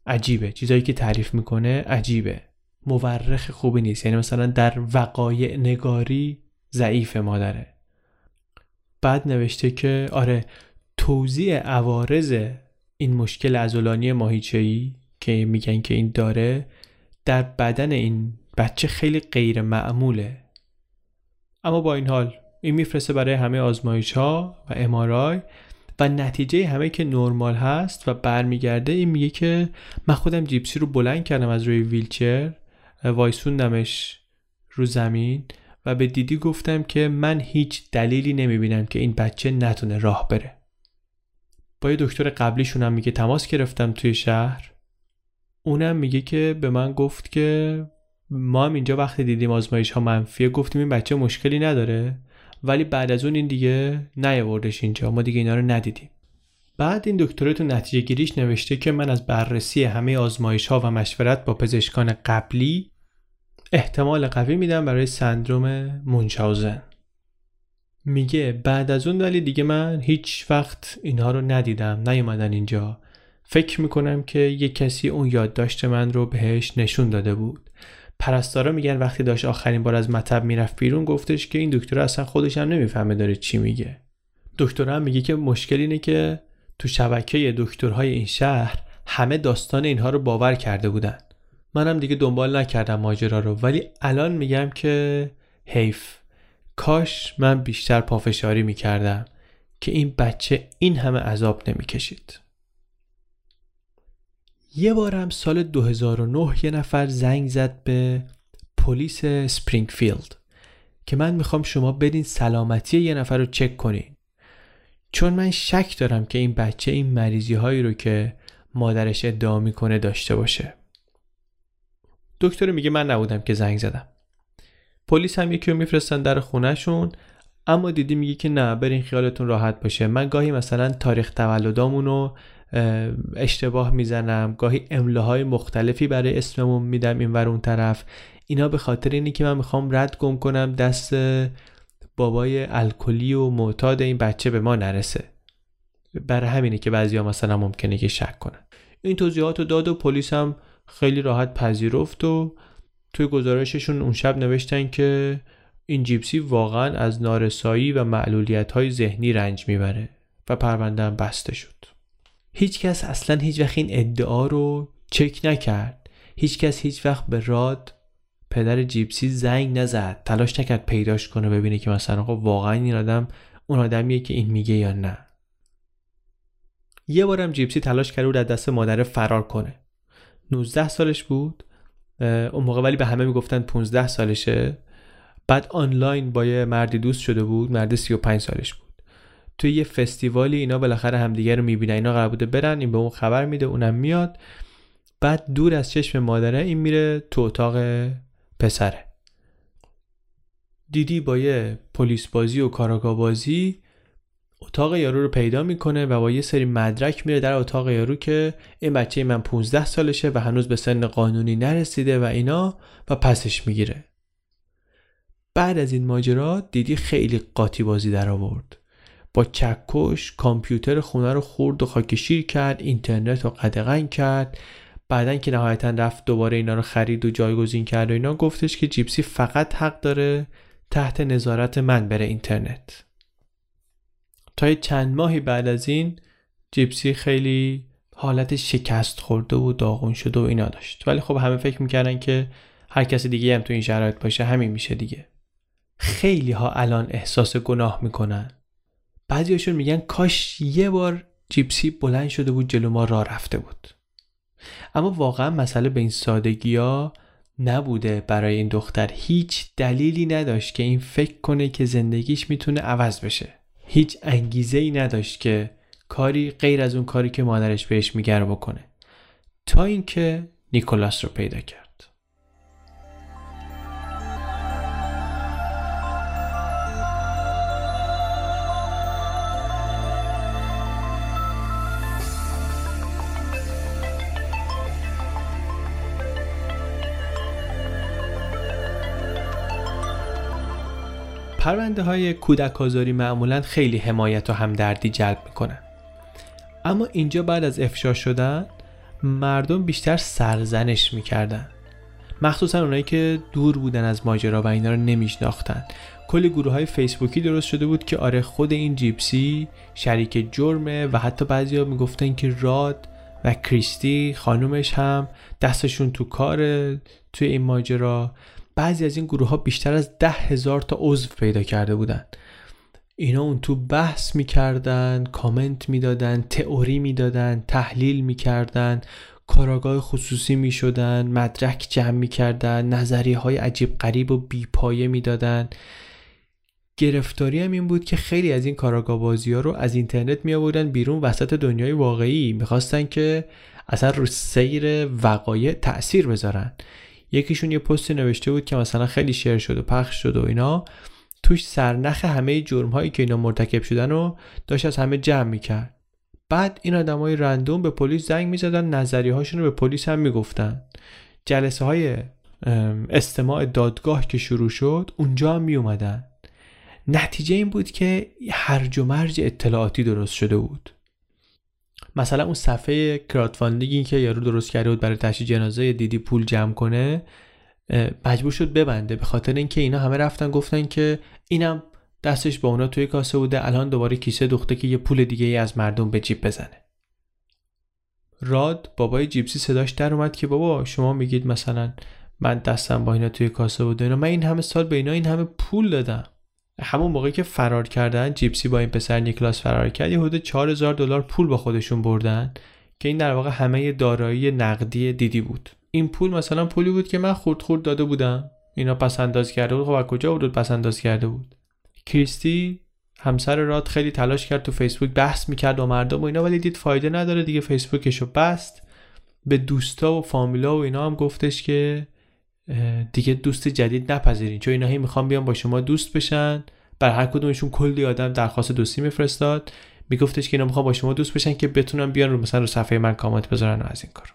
عجیبه. چیزایی که تعریف می‌کنه عجیبه. مورخ خوبی نیست. یعنی مثلا در وقایع نگاری ضعیف مادره. بعد نوشته که آره توضیح عوارض این مشکل ازولانی ماهیچه‌ای که میگن که این داره در بدن این بچه خیلی غیر معموله. اما با این حال این میفرسته برای همه آزمایش ها و امارای و نتیجه همه که نرمال هست و برمیگرده این میگه که من خودم جیپسی رو بلند کردم از روی ویلچر وایسوندمش رو زمین و به دیدی گفتم که من هیچ دلیلی نمی‌بینم که این بچه نتونه راه بره. با یه دکتر قبلیشون هم میگه تماس گرفتم توی شهر. اونم میگه که به من گفت که ما هم اینجا وقتی دیدیم آزمایش ها منفیه گفتیم این بچه مشکلی نداره. ولی بعد از اون این دیگه نیاوردش اینجا. ما دیگه اینا رو ندیدیم. بعد این دکتره تو نتیجه گیریش نوشته که من از بررسی همه آزمایش ها و مشورت با پزشکان قبلی احتمال قوی میدم برای سندروم مونچاوزن میگه بعد از اون ولی دیگه من هیچ وقت اینها رو ندیدم. نیومدن اینجا. فکر می‌کنم که یه کسی اون یادداشت من رو بهش نشون داده بود. پرستارا میگن وقتی داشت آخرین بار از مطب می‌رفت بیرون گفتش که این دکتر اصلا خودش هم نمی‌فهمه داره چی میگه. دکتر هم میگه که مشکل اینه که تو شبکه دکترهای این شهر همه داستان اینها رو باور کرده بودن. منم دیگه دنبال نکردم ماجرا رو ولی الان میگم که حیف کاش من بیشتر پافشاری می‌کردم که این بچه این همه عذاب نمی‌کشید. یه بارم سال 2009 یه نفر زنگ زد به پلیس سپرینگفیلد که من می‌خوام شما بدین سلامتی یه نفر رو چک کنین. چون من شک دارم که این بچه این مریضی هایی رو که مادرش ادعا می‌کنه داشته باشه. دکتر میگه من نبودم که زنگ زدم. پلیس هم یکی رو میفرستن در خونهشون اما دیدی میگه که نه برین خیالتون راحت باشه. من گاهی مثلا تاریخ تولدامون رو اشتباه می‌زنم. گاهی املاهای مختلفی برای اسممون میدم این ور اون طرف. اینا به خاطر اینی که من می‌خوام رد گم کنم دست بابای الکلی و معتاد این بچه به ما نرسه. برای همینه که بعضیا مثلا ممکنه که شک کنن. این توضیحات رو داد و پلیس هم خیلی راحت پذیرفت و توی گزارششون اون شب نوشتن که این جیپسی واقعا از نارسایی و معلولیت های ذهنی رنج می‌بره و پرونده هم بسته شد. هیچکس اصلا هیچ وقت این ادعا رو چک نکرد. هیچکس هیچ وقت به راد پدر جیپسی زنگ نزد. تلاش نکرد پیداش کنه ببینه که مثلا آقا واقعا این آدم اون آدمیه که این میگه یا نه. یه بارم جیپسی تلاش کرده بود از دست مادر فرار کنه. 19 سالش بود. اون موقع ولی به همه می‌گفتن 15 سالشه. بعد آنلاین با یه مردی دوست شده بود. مرد 35 سالش بود. توی یه فستیوالی اینا بالاخره همدیگه رو می‌بینن اینا قرار بوده برن این به اون خبر میده اونم میاد. بعد دور از چشم مادره این میره تو اتاق پسره. دیدی با یه پلیس بازی و کاراگاه بازی اتاق یارو رو پیدا می‌کنه و با یه سری مدرک میره در اتاق یارو که این بچه من 15 سالشه و هنوز به سن قانونی نرسیده و اینا و پسش می‌گیره. بعد از این ماجرا دیدی خیلی قاطی بازی در آورد. با چکش کامپیوتر خونه رو خورد و خاکشیر کرد اینترنت رو قدغن کرد. بعدا که نهایتا رفت دوباره اینا رو خرید و جایگزین کرد و اینا گفتش که جیپسی فقط حق داره تحت نظارت من بره اینترنت. تا چند ماهی بعد از این جیپسی خیلی حالت شکست خورده و داغون شده و اینا داشت. ولی خب همه فکر می‌کردن که هر کسی دیگه هم تو این شرایط باشه همین میشه دیگه. خیلی ها الان احساس گناه می‌کنن. بعضیاشون میگن کاش یه بار جیپسی بلند شده بود جلو ما راه رفته بود. اما واقعا مسئله به این سادگی ها نبوده برای این دختر. هیچ دلیلی نداشت که این فکر کنه که زندگیش می‌تونه عوض بشه. هیچ انگیزه ای نداشت که کاری غیر از اون کاری که مادرش بهش میگه بکنه. تا اینکه نیکولاس رو پیدا کرد. پرونده های کودک آزاری معمولا خیلی حمایت و همدردی جلب می‌کنن. اما اینجا بعد از افشا شدن مردم بیشتر سرزنش می‌کردن. مخصوصا اونایی که دور بودن از ماجرا و اینا رو نمیشناختن. کلی گروه های فیسبوکی درست شده بود که آره خود این جیپسی شریک جرمه و حتی بعضی ها می‌گفتن که راد و کریستی خانومش هم دستشون تو کاره توی این ماجرا. بعضی از این گروه ها بیشتر از ده هزار تا عضو پیدا کرده بودند اینا اون تو بحث می‌کردن کامنت می‌دادن تئوری می‌دادن تحلیل می‌کردن کاراگاه خصوصی می‌شدن مدرک جمع می‌کردن نظریه های عجیب غریب و بیپایه می‌دادن. گرفتاری هم این بود که خیلی از این کاراگاه بازی ها رو از اینترنت می آوردن بیرون وسط دنیای واقعی. می‌خواستن که اصلا رو سیر وقایع تاثیر بذارن. یکیشون یه پستی نوشته بود که مثلا خیلی شیر شد و پخش شد و اینا. توش سرنخ همه جرم هایی که اینا مرتکب شدن رو داشت از همه جمع می‌کرد. بعد این آدمای رندوم به پلیس زنگ می‌زدن نظریه هاشون رو به پلیس هم می‌گفتن. جلسه های استماع دادگاه که شروع شد اونجا هم می اومدن نتیجه این بود که هرج و مرج اطلاعاتی درست شده بود. مثلا اون صفحه کراودفاندینگی که یارو درست کرده بود برای تشییع جنازه دیدی پول جمع کنه مجبور شد ببنده. به خاطر اینکه اینا همه رفتن گفتن که اینم دستش با اونا توی کاسه بوده. الان دوباره کیسه دخته که یه پول دیگه ای از مردم به جیب بزنه. راد بابای جیپسی صداش در اومد که بابا شما میگید مثلا من دستم با اینا توی کاسه بوده. اینا من این همه سال به اینا این همه پول دادم. همون موقعی که فرار کردن جیپسی با این پسر نیکلاس فرار کرد یه حدود 4000 دلار پول با خودشون بردن که این در واقع همه دارایی نقدی دیدی بود. این پول مثلا پولی بود که من خورد خورد داده بودم. اینا پس انداز کرده بود. خب از کجا بود پس انداز کرده بود؟ کریستی همسر راد خیلی تلاش کرد تو فیسبوک بحث می‌کرد با مردم و اینا ولی دید فایده نداره دیگه. فیسبوکشو بست. به دوستا و فامیلا و اینا هم گفتش که دیگه دوست جدید نپذیرین. چون اینا هی می‌خوان بیان با شما دوست بشن. بر هر کدومشون کلی آدم درخواست دوستی میفرستاد. میگفتش که اینا می‌خوان با شما دوست بشن که بتونن بیان رو مثلا رو صفحه من کامنت بذارن و از این کار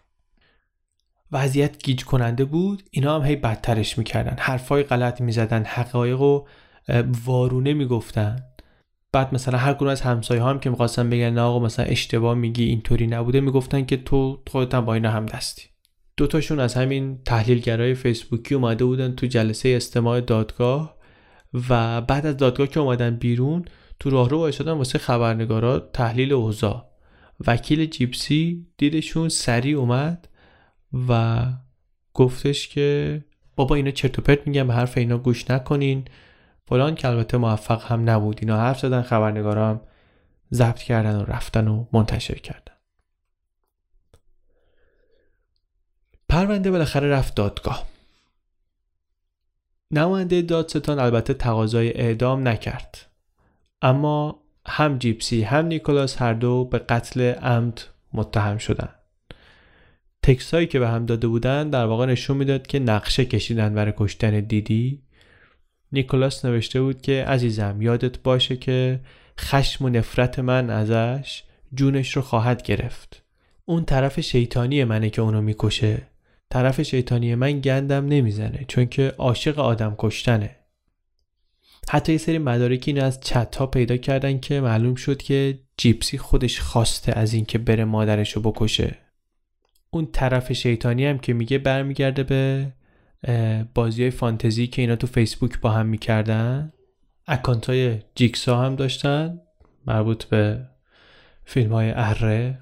وضعیت گیج کننده بود. اینا هم هی بدترش می‌کردن. حرفای غلط می‌زدن حقایق و وارونه می‌گفتن. بعد مثلا هر کدوم از همسایه هم که می‌خواستن بگن نه آقا مثلا اشتباه میگی اینطوری نبوده می‌گفتن که تو خودت با اینا هم دستی دوتاشون از همین تحلیلگرای فیسبوکی اومده بودن تو جلسه استماع دادگاه و بعد از دادگاه که اومدن بیرون تو راهرو وایسادن واسه خبرنگارا تحلیل اوضاع. وکیل جیپسی دیدشون سریع اومد و گفتش که بابا اینا چرت و پرت میگن به حرف اینا گوش نکنین. فلان که البته موفق هم نبود. اینا حرف زدن خبرنگارا هم ضبط کردن و رفتن و منتشر کردن. پرونده بالاخره رفت دادگاه. نماینده دادستان البته تقاضای اعدام نکرد. اما هم جیپسی هم نیکولاس هر دو به قتل عمد متهم شدند. تکس که به هم داده بودن در واقع نشون می‌داد که نقشه کشیدن برای کشتن دیدی. نیکولاس نوشته بود که عزیزم یادت باشه که خشم و نفرت من ازش جونش رو خواهد گرفت. اون طرف شیطانی منه که اونو می‌کشه. طرف شیطانی من گندم نمی‌زنه چون که عاشق آدم کشتنه. حتی یه سری مدارکی اینو از چت ها پیدا کردن که معلوم شد که جیپسی خودش خواسته از اینکه بره مادرشو بکشه. اون طرف شیطانی هم که میگه برمیگرده به بازی های فانتزی که اینا تو فیسبوک با هم می‌کردن. اکانت های جیکسا هم داشتن مربوط به فیلم های اره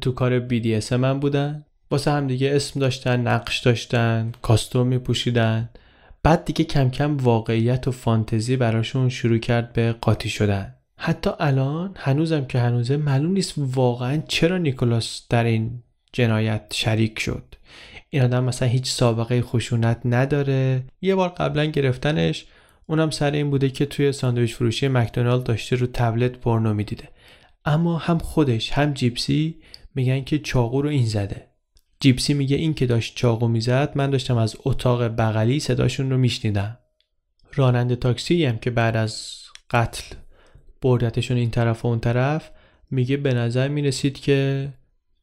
تو کار BDSM هم بودن. واسه هم دیگه اسم داشتن نقش داشتن کاستوم میپوشیدن. بعد دیگه کم کم واقعیت و فانتزی براشون شروع کرد به قاطی شدن. حتی الان هنوزم که هنوزه معلوم نیست واقعا چرا نیکولاس در این جنایت شریک شد. این آدم مثلا هیچ سابقه خشونت نداره. یه بار قبلا گرفتنش اونم سر این بوده که توی ساندویچ فروشی مکدونالد داشته رو تبلت پورنو می‌دیده. اما هم خودش هم جیپسی میگن که چاقو رو این زده. جیپسی میگه این که داشت چاقو می‌زد من داشتم از اتاق بغلی صداشون رو میشنیدم راننده تاکسی هم که بعد از قتل بردتشون این طرف و اون طرف میگه به نظر می‌رسید که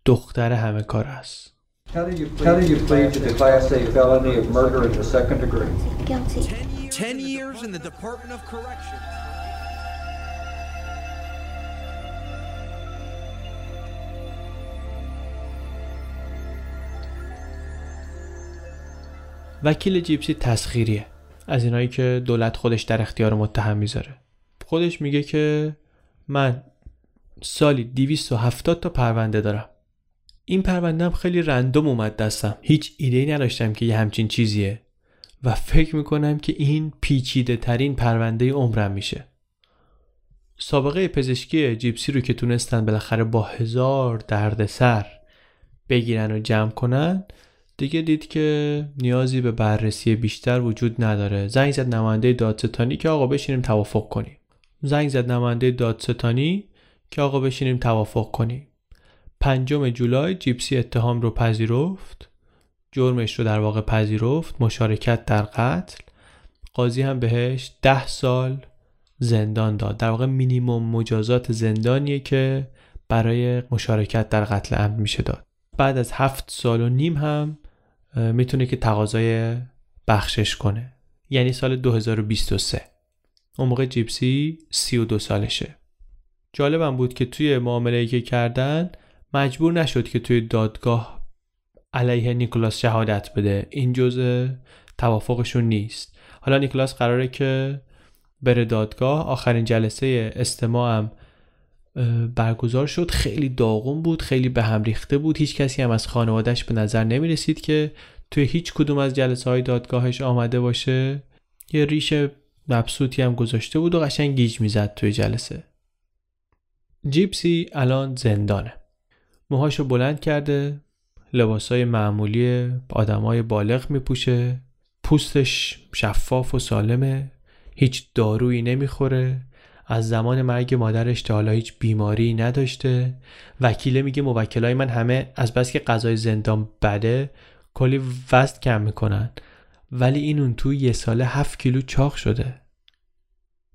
دختر همه کار است How do you How do you plead to the Class A felony of murder in the second degree? Guilty. 10 years in the Department of Corrections. وکیل جیپسی تسخیریه. از اینایی که دولت خودش در اختیار متهم می‌ذاره. خودش میگه که من سالی 270 تا پرونده دارم. این پرونده هم خیلی رندوم اومد دستم. هیچ ایده ای نداشتم که یه همچین چیزیه و فکر می‌کنم که این پیچیده ترین پرونده عمرم میشه. سابقه پزشکی جیپسی رو که تونستن بالاخره با هزار دردسر بگیرن و جمع کنن دیگه دید که نیازی به بررسی بیشتر وجود نداره. زنگ زد نماینده دادستانی که آقا بشینیم توافق کنیم. زنگ زد نماینده دادستانی که آقا بشینیم توافق کنیم. پنجم جولای جیپسی اتهام رو پذیرفت. جرمش رو در واقع پذیرفت. مشارکت در قتل. قاضی هم بهش ده سال زندان داد. در واقع مینیموم مجازات زندانیه که برای مشارکت در قتل عمد میشه داد. بعد از هفت سال و نیم هم می‌تونه که تقاضای بخشش کنه. یعنی سال 2023 اون موقع جیپسی 32 سالشه. جالبم بود که توی معامله که کردن مجبور نشد که توی دادگاه علیه نیکلاس شهادت بده. این جزء توافقشون نیست. حالا نیکلاس قراره که بره دادگاه. آخرین جلسه استماع هم برگزار شد. خیلی داغون بود خیلی به هم ریخته بود. هیچ کسی هم از خانوادهش به نظر نمی رسید که توی هیچ کدوم از جلسه های دادگاهش آمده باشه. یه ریش مبسوطی هم گذاشته بود و قشنگ گیج می‌زد توی جلسه. جیپسی الان زندانه. موهاشو بلند کرده لباسای معمولی آدمای بالغ میپوشه پوستش شفاف و سالمه هیچ دارویی نمی‌خوره. از زمان مرگ مادرش تا حالا هیچ بیماری نداشته. وکیله میگه موکلای من همه از بس که غذای زندان بده کلی وزن کم می‌کنن. ولی این اون تو یه ساله هفت کیلو چاق شده.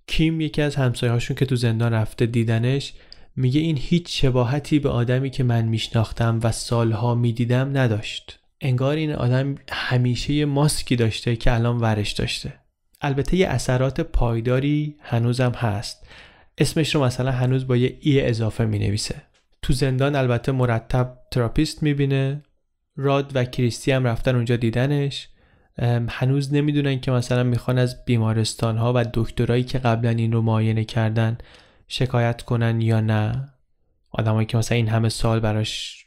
کیم یکی از همسایهاشون که تو زندان رفته دیدنش میگه این هیچ شباهتی به آدمی که من میشناختم و سالها می‌دیدم نداشت. انگار این آدم همیشه یه ماسکی داشته که الان ورش داشته. البته یه اثرات پایداری هنوزم هست. اسمش رو مثلا هنوز با یه e اضافه می نویسه تو زندان البته مرتب therapist می‌بینه. راد و کریستی هم رفتن اونجا دیدنش. هنوز نمی‌دونن که مثلا می‌خوان از بیمارستان ها و دکترایی که قبلا این رو معاینه کردن شکایت کنن یا نه. آدمایی که مثلا این همه سال براش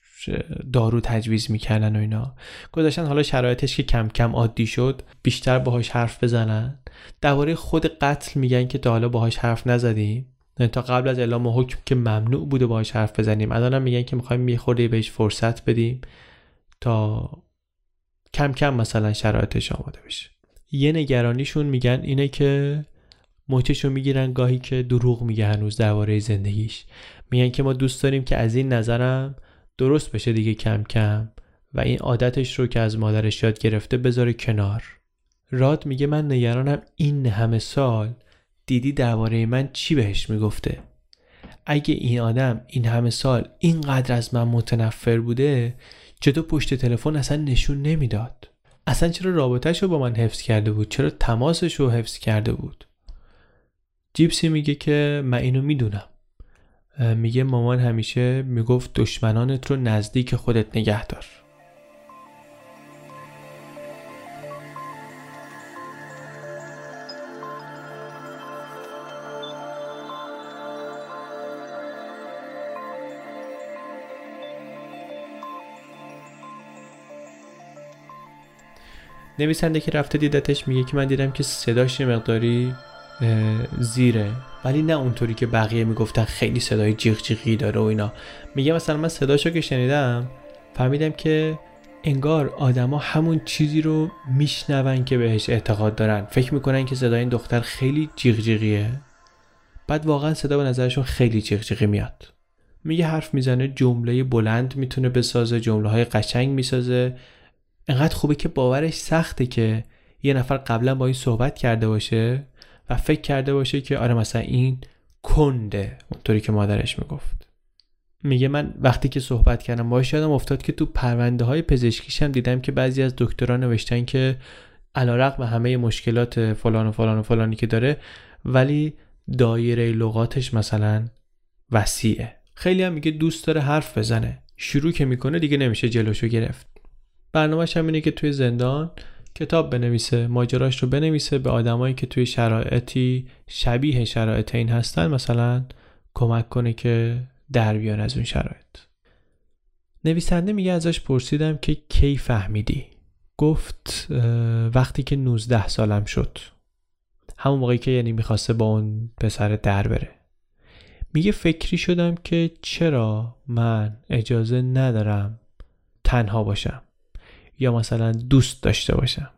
دارو تجویز می‌کردن و اینا. گذاشتن حالا شرایطش که کم کم عادی شد بیشتر باهاش حرف بزنن. درباره خود قتل میگن که تا حالا باهاش حرف نزدیم. تا قبل از اعلام حکم که ممنوع بوده باهاش حرف بزنیم. الان میگن که می‌خوایم میخورده بهش فرصت بدیم تا کم کم مثلا شرایطش آماده بشه. یه نگرانیشون میگن اینه که موچشو می‌گیرن گاهی که دروغ میگه هنوز درباره زندگیش. میگن که ما دوست داریم که از این نظرم درست بشه دیگه کم کم و این عادتش رو که از مادرش یاد گرفته بذاره کنار. راد میگه من نگرانم این همه سال دیدی درباره من چی بهش می‌گفته. اگه این آدم این همه سال اینقدر از من متنفر بوده چطور پشت تلفن اصلا نشون نمی‌داد؟ اصلا چرا رابطهش رو با من حفظ کرده بود؟ چرا تماسش رو حفظ کرده بود؟ جیپسی میگه که من اینو می‌دونم. میگه مامان همیشه می‌گفت دشمنانت رو نزدیک خودت نگه دار. نویسنده که رفته دیدتش میگه که من دیدم که صداش مقداری زیره. ولی نه اونطوری که بقیه می‌گفتن خیلی صدای جیغ جیغی داره و اینا. میگه مثلا من صداشو که شنیدم فهمیدم که انگار آدما همون چیزی رو میشنون که بهش اعتقاد دارن. فکر می‌کنن که صدای این دختر خیلی جیغ جیغیه بعد واقعا صدا به نظرشون خیلی جیغ جیغی میاد. میگه حرف می‌زنه جمله بلند می‌تونه بسازه جمله های قشنگ می‌سازه. انقدر خوبه که باورش سخته که یه نفر قبلا با این صحبت کرده باشه. و فکر کرده باشه که آره مثلا این کنده اونطوری که مادرش می‌گفت. میگه من وقتی که صحبت کردم باش یادم افتاد که تو پرونده های پزشکیش هم دیدم که بعضی از دکترها نوشتن که علیرغم همه مشکلات فلان و فلان و فلانی که داره ولی دایره لغاتش مثلا وسیعه. خیلی هم میگه دوست داره حرف بزنه. شروع که می‌کنه دیگه نمیشه جلوشو گرفت. برنامهش هم اینه که توی زندان کتاب بنویسه ماجراش رو بنویسه به آدمایی که توی شرایطی شبیه شرایط این هستن مثلا کمک کنه که در بیان از اون شرایط. نویسنده میگه ازش پرسیدم که کی فهمیدی؟ گفت وقتی که 19 سالم شد. همون موقعی که یعنی می‌خواسته با اون پسر در بره. میگه فکری شدم که چرا من اجازه ندارم تنها باشم. یا مثلا دوست داشته باشم.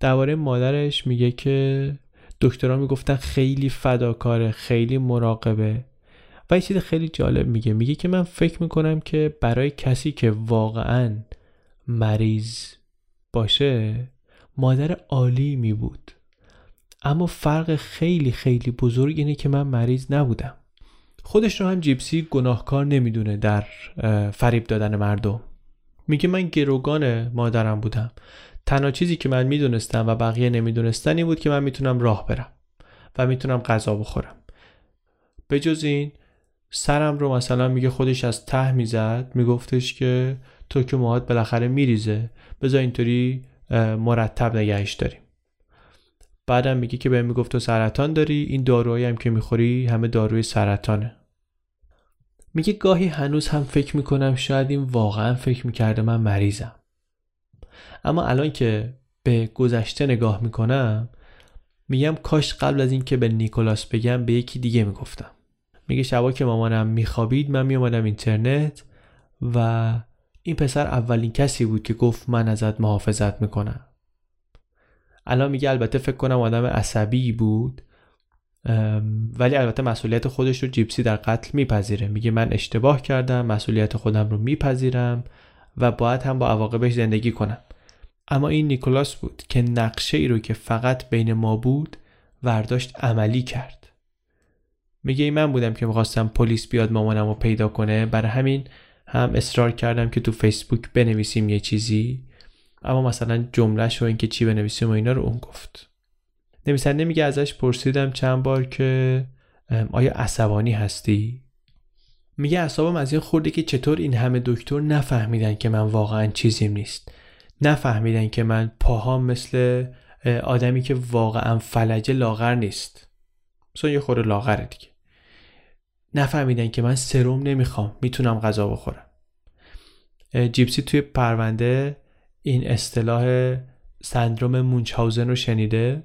درباره مادرش میگه که دکترها می‌گفتن خیلی فداکاره خیلی مراقبه. و یه چیز خیلی جالب میگه. میگه که من فکر می‌کنم که برای کسی که واقعا مریض باشه مادر عالی می بود اما فرق خیلی خیلی بزرگ اینه که من مریض نبودم. خودش رو هم جیپسی گناهکار نمی‌دونه در فریب دادن مردم. میگه من گروگان مادرم بودم. تنها چیزی که من می‌دونستم و بقیه نمی‌دونستن این بود که من می‌تونم راه برم و می‌تونم غذا بخورم. به جز این سرم رو مثلا میگه خودش از ته می‌زد میگفتش که تو که موهات بالاخره میریزه بذار اینطوری مرتب نگهش داریم. بعدم میگه که به می‌گفت تو سرطان داری این داروهایی هم که می‌خوری همه داروی سرطانه. میگه گاهی هنوز هم فکر می‌کنم شاید این واقعا فکر می‌کرده من مریضم. اما الان که به گذشته نگاه می‌کنم میگم کاش قبل از اینکه به نیکولاس بگم به یکی دیگه می‌گفتم. میگه شبا که مامانم میخوابید من میومدم اینترنت و این پسر اولین کسی بود که گفت من ازت محافظت می‌کنم. الان میگه البته فکر کنم آدم عصبی بود. ولی البته مسئولیت خودش رو جیپسی در قتل میپذیره. میگه من اشتباه کردم مسئولیت خودم رو میپذیرم و باید هم با عواقبش زندگی کنم. اما این نیکولاس بود که نقشه ای رو که فقط بین ما بود ورداشت عملی کرد. میگه این من بودم که می‌خواستم پلیس بیاد مامانم رو پیدا کنه. برای همین هم اصرار کردم که تو فیسبوک بنویسیم یه چیزی. اما مثلا جملهش و اینکه چی بنویسیم و اینا رو اون گفت. نویسنده میگه ازش پرسیدم چند بار که آیا عصبانی هستی؟ میگه اعصابم از این خورده که چطور این همه دکتر نفهمیدن که من واقعا چیزیم نیست. نفهمیدن که من پاهام مثل آدمی که واقعا فلجه لاغر نیست. مثلا یه خورده لاغره دیگه. نفهمیدن که من سروم نمی‌خوام می‌تونم غذا بخورم. جیپسی توی پرونده این اصطلاح سندروم مونچهاوزن رو شنیده؟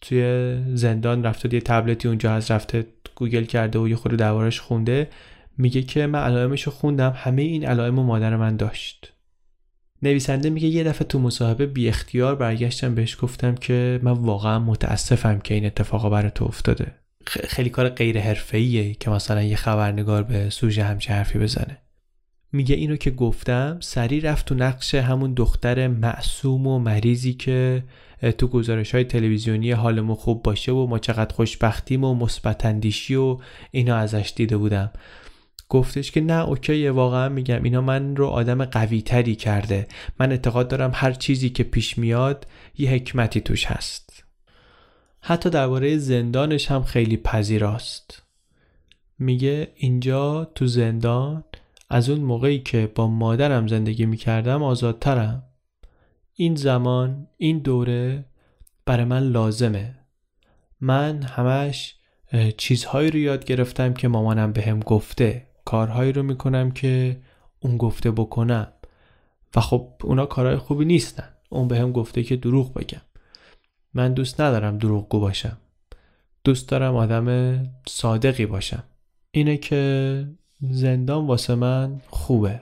توی زندان رفته یه تبلتی اونجا هست رفته گوگل کرده و یه خورده دوارش خونده. میگه که من علائمش رو خوندم همه این علائم و مادر من داشت. نویسنده میگه یه دفعه تو مصاحبه بی اختیار برگشتم بهش گفتم که من واقعا متاسفم که این اتفاقا برای تو افتاده. خیلی کار غیر حرفه‌ایه که مثلا یه خبرنگار به سوژه همچه حرفی بزنه. میگه اینو که گفتم سریع رفت تو نقش همون دختر معصوم و مریضی که تو گزارش های تلویزیونی حالمون خوب باشه و ما چقدر خوشبختیم و مثبت اندیشی و اینا ازش دیده بودم. گفتش که نه اوکیه واقعا میگم اینا من رو آدم قوی تری کرده. من اعتقاد دارم هر چیزی که پیش میاد یه حکمتی توش هست. حتی درباره زندانش هم خیلی پذیراست. میگه اینجا تو زندان از اون موقعی که با مادرم زندگی می‌کردم آزادترم. این زمان این دوره برای من لازمه. من همش چیزهایی رو یاد گرفتم که مامانم بهم گفته. کارهایی رو می‌کنم که اون گفته بکنم. و خب اونا کارهای خوبی نیستن. اون بهم گفته که دروغ بگم. من دوست ندارم دروغگو باشم. دوست دارم آدم صادقی باشم. اینه که زندان واسه من خوبه.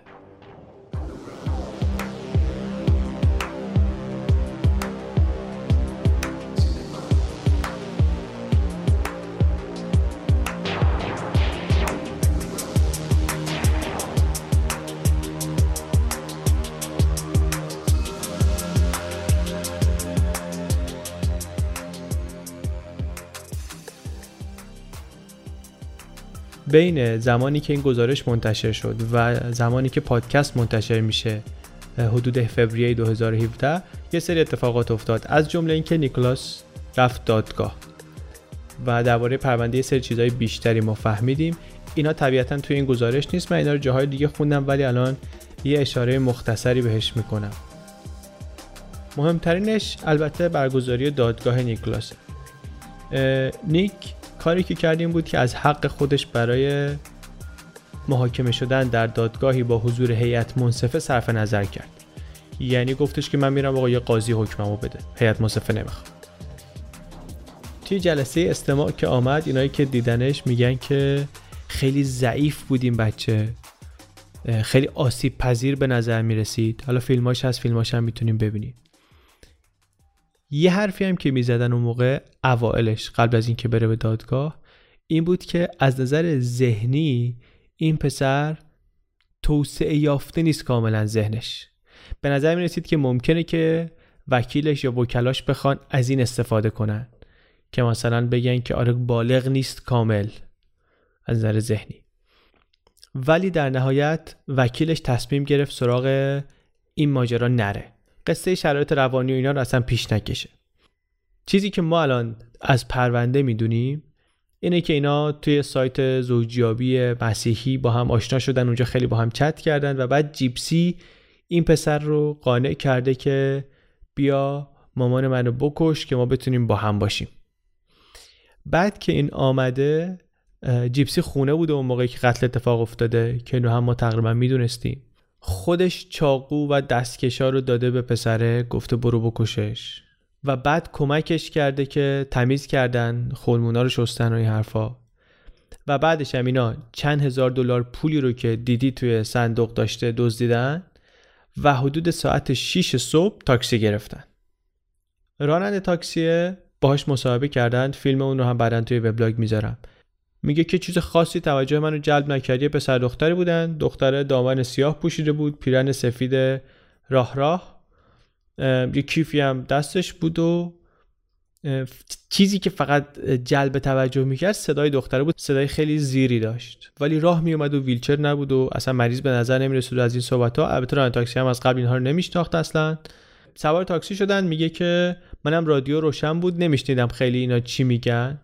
بین زمانی که این گزارش منتشر شد و زمانی که پادکست منتشر میشه حدود فوریه 2017 یه سری اتفاقات افتاد. از جمله اینکه نیکلاس رفت دادگاه و درباره پرونده یه سری چیزهای بیشتری ما فهمیدیم. اینا طبیعتا توی این گزارش نیست. من اینا رو جاهای دیگه خوندم ولی الان یه اشاره مختصری بهش می‌کنم. مهمترینش البته برگزاری دادگاه نیکلاس نیک کاری که کردیم بود که از حق خودش برای محاکمه شدن در دادگاهی با حضور هیئت منصفه صرف نظر کرد. یعنی گفتش که من میرم آقا یه قاضی حکممو بده. هیئت منصفه نمی‌خوام توی جلسه استماع که آمد اینایی که دیدنش میگن که خیلی ضعیف بود این بچه خیلی آسیب پذیر به نظر می‌رسید. حالا فیلماش هست فیلماش هم می‌تونیم ببینیم. یه حرفی هم که می‌زدن اون موقع اوائلش قبل از اینکه بره به دادگاه این بود که از نظر ذهنی این پسر توسعه یافته نیست کاملا ذهنش. به نظر می رسید که ممکنه که وکیلش یا وکلاش بخوان از این استفاده کنن که مثلا بگن که آره بالغ نیست کامل از نظر ذهنی. ولی در نهایت وکیلش تصمیم گرفت سراغ این ماجرا نره. قصه شرایط روانی و اینا رو اصلا پیش نکشه. چیزی که ما الان از پرونده می‌دونیم اینه که اینا توی سایت زوجیابی مسیحی با هم آشنا شدن اونجا خیلی با هم چت کردن و بعد جیپسی این پسر رو قانع کرده که بیا مامان منو بکش که ما بتونیم با هم باشیم. بعد که این آمده جیپسی خونه بوده اون موقعی که قتل اتفاق افتاده که اینو هم ما تقریبا می‌دونستیم. خودش چاقو و دستکشا رو داده به پسره گفته برو بکشش. و بعد کمکش کرده که تمیز کردن خورمونا رو شستن و این حرفا. و بعدش هم اینا چند هزار دلار پولی رو که دیدی توی صندوق داشته دزدیدن و حدود ساعت 6 صبح تاکسی گرفتن. راننده تاکسی باهاش مصاحبه کردن فیلم اون رو هم بعدا توی وبلاگ می‌ذارم. میگه که چیز خاصی توجه منو جلب نکرد. یه پسر دختری بودن. دختر دامن سیاه پوشیده بود. پیرن سفید راه راه. یه کیفی هم دستش بود و چیزی که فقط جلب توجه می‌کرد صدای دختره بود. صدای خیلی زیری داشت. ولی راه میومد و ویلچر نبود و اصلا مریض به نظر نمی‌رسید از این صحبت ها البته راننده تاکسی هم از قبل اینها رو نمیشناخت اصلا. سوار تاکسی شدن. میگه که منم رادیو روشن بود. نمیشنیدم خیلی اینا چی میگن.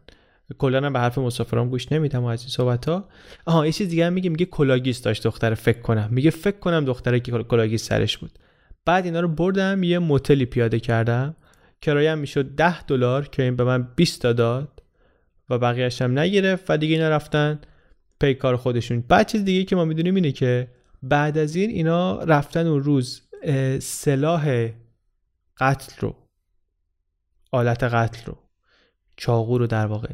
کلا به حرف مسافرام گوش نمیدم از این صحبت ها آها یه چیز دیگه هم میگه میگه کلاه‌گیس داشت دختر فکر کنم. میگه فکر کنم دختره که کلاه‌گیس سرش بود. بعد اینا رو بردم یه موتلی پیاده کردم. کرایم می‌شد 10 دلار که این به من 20 تا داد و بقیه‌اش هم نگرفت و دیگه اینا رفتن پی کار خودشون. بعد چیز دیگه که ما می‌دونیم اینه که بعد از این اینا رفتن اون روز سلاح قتل رو آلت قتل رو چاقو رو در واقع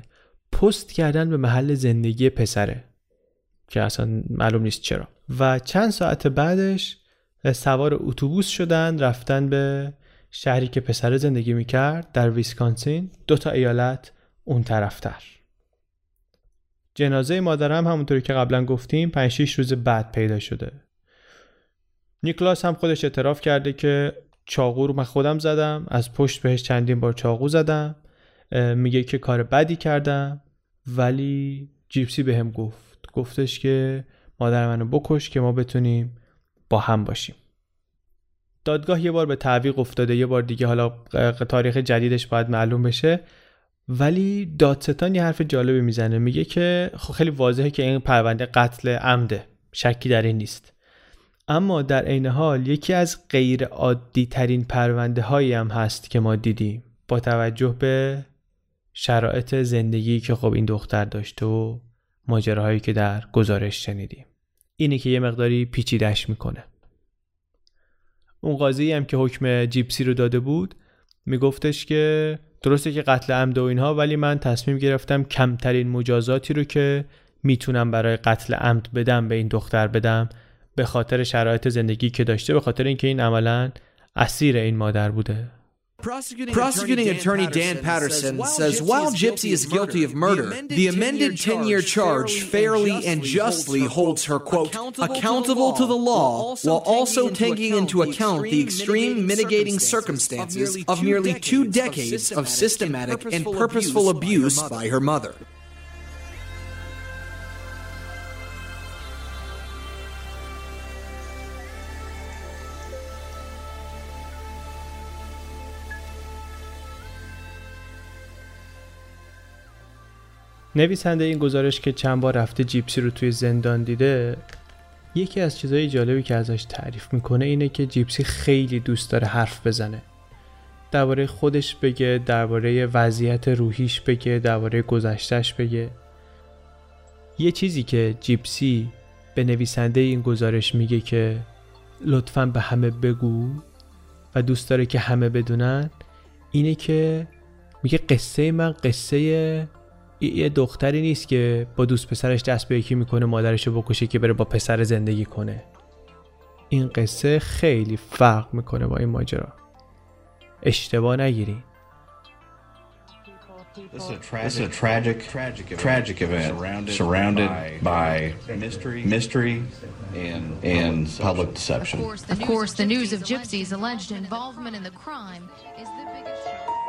پست کردن به محل زندگی پسره که اصلا معلوم نیست چرا. و چند ساعت بعدش سوار اتوبوس شدن رفتن به شهری که پسر زندگی می‌کرد در ویسکانسین دو تا ایالت اون طرفتر. جنازه مادرم همونطوری که قبلا گفتیم 5 6 روز بعد پیدا شده. نیکلاس هم خودش اعتراف کرده که چاقو رو من خودم زدم از پشت بهش چندین بار چاقو زدم. میگه که کار بدی کردم ولی جیپسی بهم به گفت. گفتش که مادر منو بکش که ما بتونیم با هم باشیم. دادگاه یه بار به تعویق افتاده یه بار دیگه حالا تاریخ جدیدش باید معلوم بشه. ولی دادستان یه حرف جالبی می‌زنه. میگه که خب خیلی واضحه که این پرونده قتل عمده شکی در این نیست. اما در عین حال یکی از غیر عادی ترین پرونده هایی هم هست که ما دیدیم. با توجه به شرایط زندگی که خب این دختر داشته و ماجراهایی که در گزارش شنیدیم. اینه که یه مقداری پیچیدش می‌کنه. اون قاضی هم که حکم جیپسی رو داده بود میگفتش که درسته که قتل عمد و اینها ولی من تصمیم گرفتم کمترین مجازاتی رو که می‌تونم برای قتل عمد بدم به این دختر بدم به خاطر شرایط زندگی که داشته به خاطر اینکه این عملا اسیر این مادر بوده. Prosecuting, Prosecuting Attorney, Dan Patterson, Dan Patterson says while Gypsy is guilty of murder, the amended 10 year charge fairly and justly holds her, quote, accountable to the law while also taking into account the extreme mitigating circumstances of nearly two decades of systematic and purposeful abuse by her mother. نویسنده این گزارش که چند بار رفته جیپسی رو توی زندان دیده یکی از چیزهای جالبی که ازش تعریف می‌کنه اینه که جیپسی خیلی دوست داره حرف بزنه. درباره خودش بگه درباره وضعیت روحیش بگه درباره گذشتش بگه. یه چیزی که جیپسی به نویسنده این گزارش میگه که لطفا به همه بگو و دوست داره که همه بدونن اینه که میگه قصه من قصه یه دختری نیست که با دوست پسرش دست به یکی می‌کنه مادرش رو بکشه که بره با پسر زندگی کنه این قصه خیلی فرق می‌کنه با این ماجرا اشتباه نگیرین This is a tragic, this is a tragic, tragic, event, tragic event surrounded, surrounded by, by mystery, mystery and, and public deception. Of course, the, of course, the news of Gypsy's alleged involvement in the crime is the biggest shock.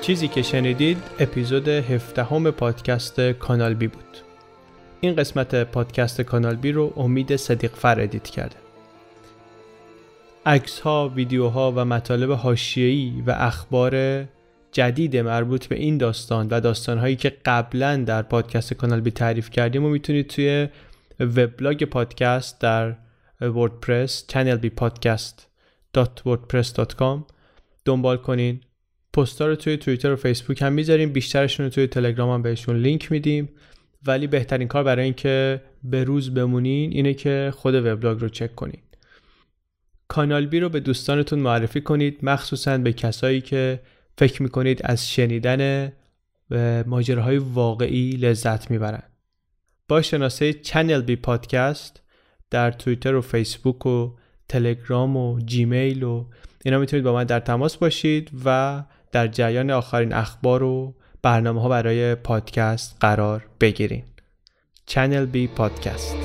چیزی که شنیدید اپیزود 17 هم پادکست چنل بی بود. این قسمت پادکست چنل بی رو امید صدیق فر edit کرده. عکس ها، ویدیوها و مطالب حاشیه‌ای و اخبار جدید مربوط به این داستان و داستانهایی که قبلا در پادکست چنل بی تعریف کردیم و می‌تونید توی وبلاگ پادکست در وردپرس channelbpodcast.wordpress.com دنبال کنین. پستا رو توی توییتر و فیسبوک هم می‌ذاریم. بیشترشون رو توی تلگرام هم بهشون لینک میدیم. ولی بهترین کار برای اینکه به روز بمونین اینه که خود وبلاگ رو چک کنین. چنل بی رو به دوستانتون معرفی کنید مخصوصا به کسایی که فکر می‌کنید از شنیدن ماجراهای واقعی لذت می‌برن. با شناسه چنل بی پادکست در توییتر و فیسبوک و تلگرام و جیمیل و اینا می‌تونید با من در تماس باشید و در جریان آخرین اخبار و برنامه ها برای پادکست قرار بگیرین. چنل بی پادکست